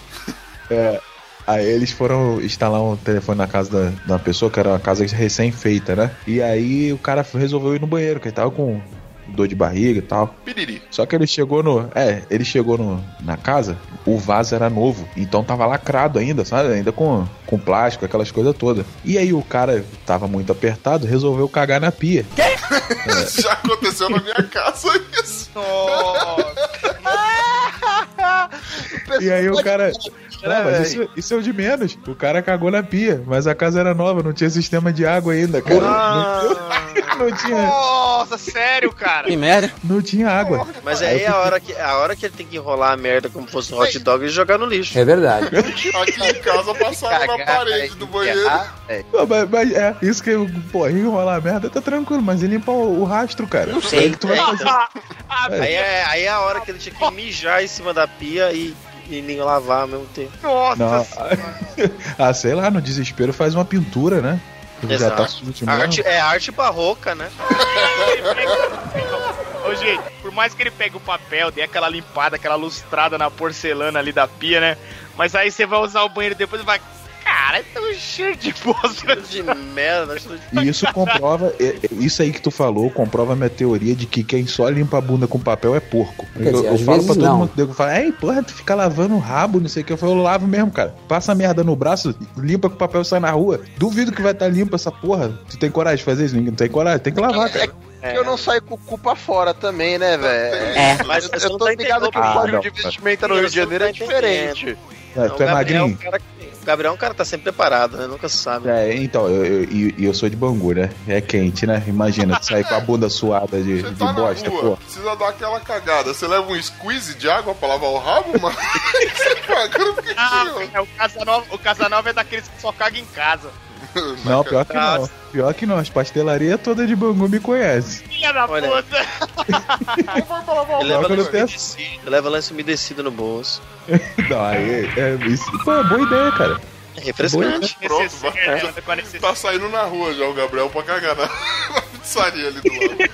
É, aí eles foram instalar um telefone na casa da, da pessoa, que era uma casa recém-feita, né? E aí o cara resolveu ir no banheiro, que ele tava com dor de barriga e tal. Piriri. Só que ele chegou no. É, ele chegou no, na casa, o vaso era novo. Então tava lacrado ainda, sabe? Ainda com, com plástico, aquelas coisas todas. E aí o cara tava muito apertado, resolveu cagar na pia. Já aconteceu na minha casa isso. E aí o cara. Não, mas isso, isso é o de menos. O cara cagou na pia, mas a casa era nova, não tinha sistema de água ainda, cara. Não, não tinha, Nossa, sério, cara. Que merda. não tinha água. Mas aí é a hora, que, a hora que ele tem que enrolar a merda como fosse um hot dog e jogar no lixo. É verdade. Aqui em casa passaram na parede do banheiro. é. Não, mas, mas é, isso que, pô, enrolar a merda tá tranquilo, mas ele limpa o, o rastro, cara. sei. Aí que tu vai É, fazer. então. Aí é, aí é a hora que ele tinha que mijar em cima da pia e, e nem lavar ao mesmo tempo. Nossa. Ah, sei lá, no desespero faz uma pintura, né? Ele já tá Exato. sujo. Arte, é arte barroca, né? Ô, gente, por mais que ele pegue o papel, dê aquela limpada, aquela lustrada na porcelana ali da pia, né? Mas aí você vai usar o banheiro depois e vai. Cara, tá um cheiro de bosta. De merda. E isso comprova, é- é- isso aí que tu falou, comprova a minha teoria de que quem só limpa a bunda com papel é porco. Quer eu dizer, eu às falo pra todo não. mundo, nego fala, ei, porra, tu fica lavando o rabo, não sei o que. Eu falo, eu lavo mesmo, cara. Passa a merda no braço, limpa com o papel e sai na rua. Duvido que vai estar limpa essa porra. Tu tem coragem de fazer isso? Ninguém tem coragem, tem que lavar, cara. Que eu não saio com o cu pra fora também, né, velho? É. Mas Eu, eu tô tá ligado que o Ah, código não, de vestimenta no Rio de Janeiro tá é diferente. É, tu é o Gabriel, magrinho? um cara, que- o Gabriel é um cara que tá sempre preparado, né? Nunca se sabe. É, então, eu, eu, e- e eu sou de Bangu, né? É quente, né? Imagina, tu sair com a bunda suada de, Você de tá na bosta, rua, pô. precisa dar aquela cagada. Você leva um squeeze de água pra lavar o rabo, mano? Você paga no que Ah, é, o Casanova, o Casanova é daqueles que só caga em casa. Não, pior que não. Pior que não, as pastelarias todas de Bangu me conhecem. Filha da Olha. puta. Leva tenho- umedecido, leva lenço umedecido no bolso. Não, aí é, isso. Pô, é boa ideia, cara. É refrescante. Pronto, Necessário, vai. né, com a necessidade. Tá saindo na rua já o Gabriel pra cagar na, na pizzaria ali do lado.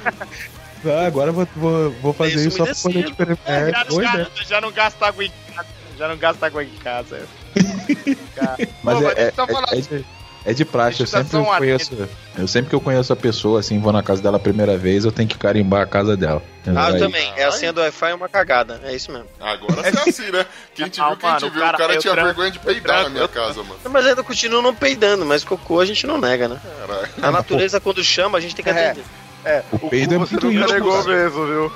Ah, agora eu vou, vou, vou fazer Lenço isso só pra poder experimentar. É, já, boa não ideia. gasta, já não gasta água em casa. Já não gasta água em casa. Cara. Mas Pô, é, mas é, deixa eu falar- é, é é de praxe, eu eu sempre um conheço. Eu sempre que eu conheço a pessoa, assim, vou na casa dela a primeira vez, eu tenho que carimbar a casa dela. Ah, eu também. É a senha do Wi-Fi é uma cagada. É isso mesmo. Agora você é assim, né? Quem te Ah, viu, quem mano, te o viu. o cara eu tinha tranco- vergonha de eu peidar na minha eu casa, mano. Mas ainda continuo não peidando, mas cocô a gente não nega, né? A natureza, quando chama, a gente tem que É. atender. É, O peido é cu você muito nunca negou mesmo, viu?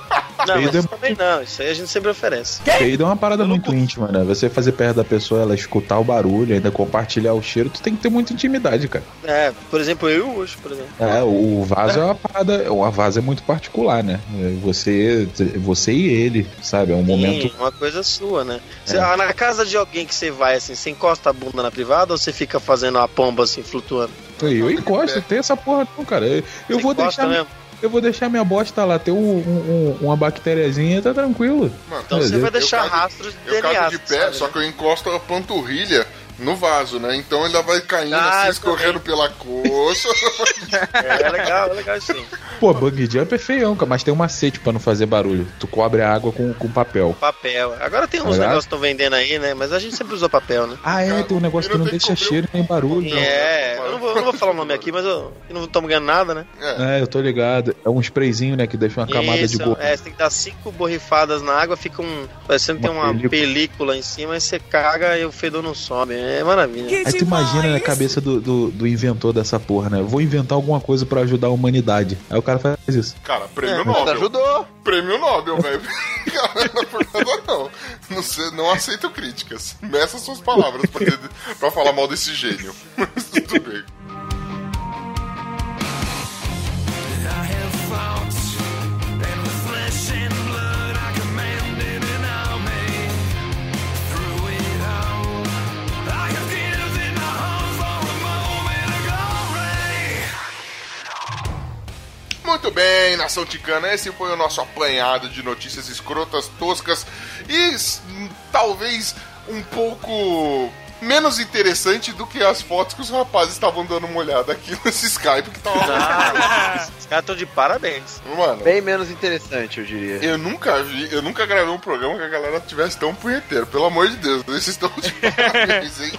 Não, mas Peido é isso também não. Isso aí a gente sempre oferece. Peido é uma parada muito íntima, né? Você fazer perto da pessoa, ela escutar o barulho, ainda compartilhar o cheiro, tu tem que ter muita intimidade, cara. É, por exemplo, eu e o Ucho, por exemplo. É, o vaso é uma parada, uma vaso é muito particular, né? Você, você e ele, sabe? É um momento. Sim, uma coisa sua, né? Você, É. ah, na casa de alguém que você vai, assim, você encosta a bunda na privada ou você fica fazendo a pomba, assim, flutuando? Eu encosto, tem essa porra não, cara. Eu, eu vou deixar. mesmo? Eu vou deixar minha bosta lá, ter um, um- um- uma bactériazinha, tá tranquilo. Mano, Então você vai eu deixar cago- rastros de Eu DNA. cago de pé, sabe, só que eu encosto a panturrilha no vaso, né? Então ele vai caindo Ah, assim, escorrendo pela coxa. É legal, é legal isso sim. Pô, bug jump é feião, cara, mas tem um macete pra não fazer barulho. Tu cobre a água com, com papel. Papel. Agora tem uns Olha. negócios que estão vendendo aí, né? Mas a gente sempre usou papel, né? Ah, é, tem um negócio que não deixa cheiro nem barulho. É, eu não, vou, eu não vou falar o nome aqui, mas eu, eu não estamos ganhando nada, né? É, eu tô ligado. É um sprayzinho, né, que deixa uma camada Isso, de borra. é, você tem que dar cinco borrifadas na água, fica um. Parecendo que tem Uma película. película. em cima, aí você caga e o fedor não sobe. É maravilha. Aí tu imagina na cabeça do, do, do inventor dessa porra, né? Vou inventar alguma coisa pra ajudar a humanidade. Aí o cara faz isso. Cara, prêmio É, Nobel. ajudou. Prêmio Nobel, velho. Cara, não é por nada, não. Não, sei, não aceito críticas. Meça suas palavras pra, ter- pra falar mal desse gênio. Mas tudo bem. Muito bem, nação ticana, esse foi o nosso apanhado de notícias escrotas, toscas e talvez um pouco menos interessante do que as fotos que os rapazes estavam dando uma olhada aqui nesse Skype que tava. Ah, os caras estão de parabéns. Mano, Bem menos interessante, eu diria. eu nunca vi, eu nunca gravei um programa que a galera tivesse tão punheteiro, pelo amor de Deus, esses estão de parabéns, hein?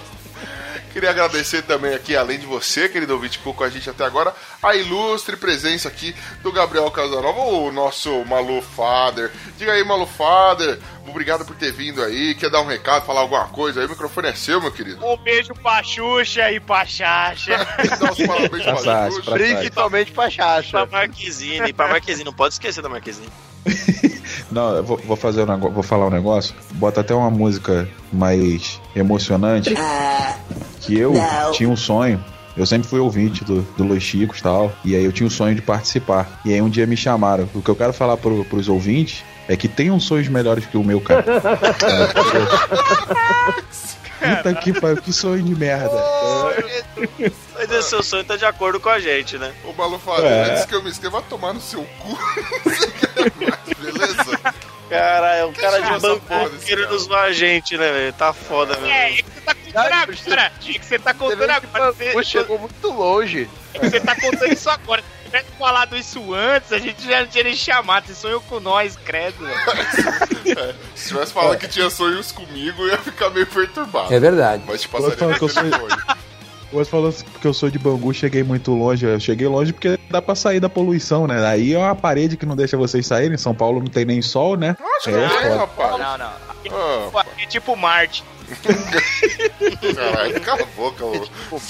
Queria agradecer também aqui, além de você, querido ouvinte, que ficou com a gente até agora, a ilustre presença aqui do Gabriel Casanova, o nosso Malu Father. Diga aí, Malu Father, obrigado por ter vindo aí. Quer dar um recado, falar alguma coisa aí? O microfone é seu, meu querido. Um beijo pra Xuxa e pra Xaxa. Dá os parabéns pra Pra Xuxa. Pra Principalmente pra Pra Xaxa. Marquezine, pra Marquezine, não pode esquecer da Marquezine. Não, eu vou, vou fazer um negócio, vou falar um negócio. Bota até uma música mais emocionante. Que eu tinha um sonho. Eu sempre fui ouvinte do, do Los Chicos e tal. E aí eu tinha o sonho de participar. E aí um dia me chamaram. O que eu quero falar pro, pros ouvintes é que tenham sonhos melhores que o meu, cara. É, Puta que pariu, que sonho de merda. Mas esse seu sonho tá de acordo com a gente, né? Ô, Malu Father, É. antes que eu me vai tomar no seu cu. Você quer mais, beleza? Cara, é um cara de banco querendo cara? zoar a gente, né, velho? Tá foda, velho. É, é que você tá contando agora. É que você tá contando que agora. Você, chegou muito longe. você tá contando isso agora. Se tivesse falado isso antes, a gente já não tinha nem chamado. Você sonhou com nós, credo. velho. Se tivesse falado que tinha sonhos comigo, eu ia ficar meio perturbado. É verdade. Mas te falar passaria que eu sou- telefone. Você falou que eu sou de Bangu, cheguei muito longe. Eu cheguei longe porque dá pra sair da poluição, né? Aí é uma parede que não deixa vocês saírem. São Paulo não tem nem sol, né? Acho que É, é, rapaz. Não, não. Ah, É tipo Marte. caralho, cala a boca, ô.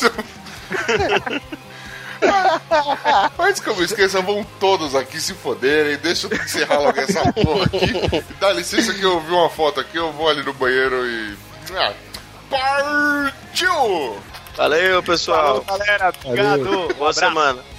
Antes que eu me esqueça, vão todos aqui se foderem. Deixa eu encerrar logo essa porra aqui. Dá licença que eu vi uma foto aqui, eu vou ali no banheiro e. Ah, partiu! Valeu, pessoal. Falou, galera. Obrigado. Boa Um abraço.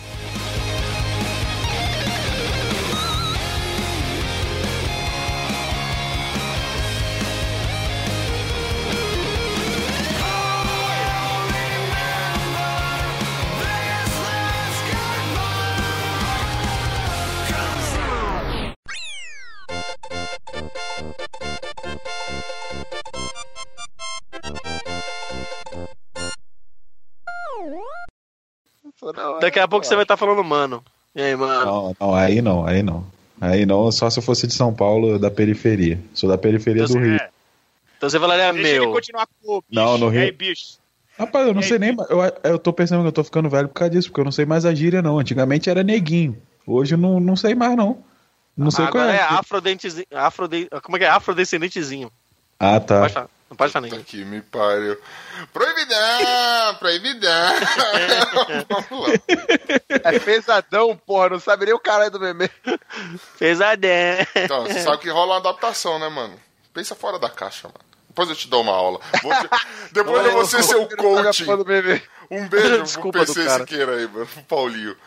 Semana. Daqui a pouco você vai estar falando, mano. E aí, mano? Não, não, aí não, aí não. Aí não, só se eu fosse de São Paulo, da periferia. Sou da periferia Então do Rio. Então você falaria Deixa ele meu. continuar com o bicho. Não, no E aí, Rio- bicho? Rapaz, eu não E aí, sei nem. Eu, eu tô pensando que eu tô ficando velho por causa disso, porque eu não sei mais a gíria, não. Antigamente era neguinho. Hoje eu não, não sei mais, não. Não sei qual Agora é. é afrodentes... afrode... Como é que é? Afrodescendentezinho. Ah, tá. Não pode falar ninguém. que me pariu. Proibidão! Proibidão! Vamos lá. É pesadão, porra. Não sabe nem o caralho do meme. Pesadão. Então, você sabe que rola uma adaptação, né, mano? Pensa fora da caixa, mano. Depois eu te dou uma aula. Vou te- Depois eu vou ser seu coach. Um beijo Desculpa pro do PC cara. Siqueira aí, mano. Pro Paulinho.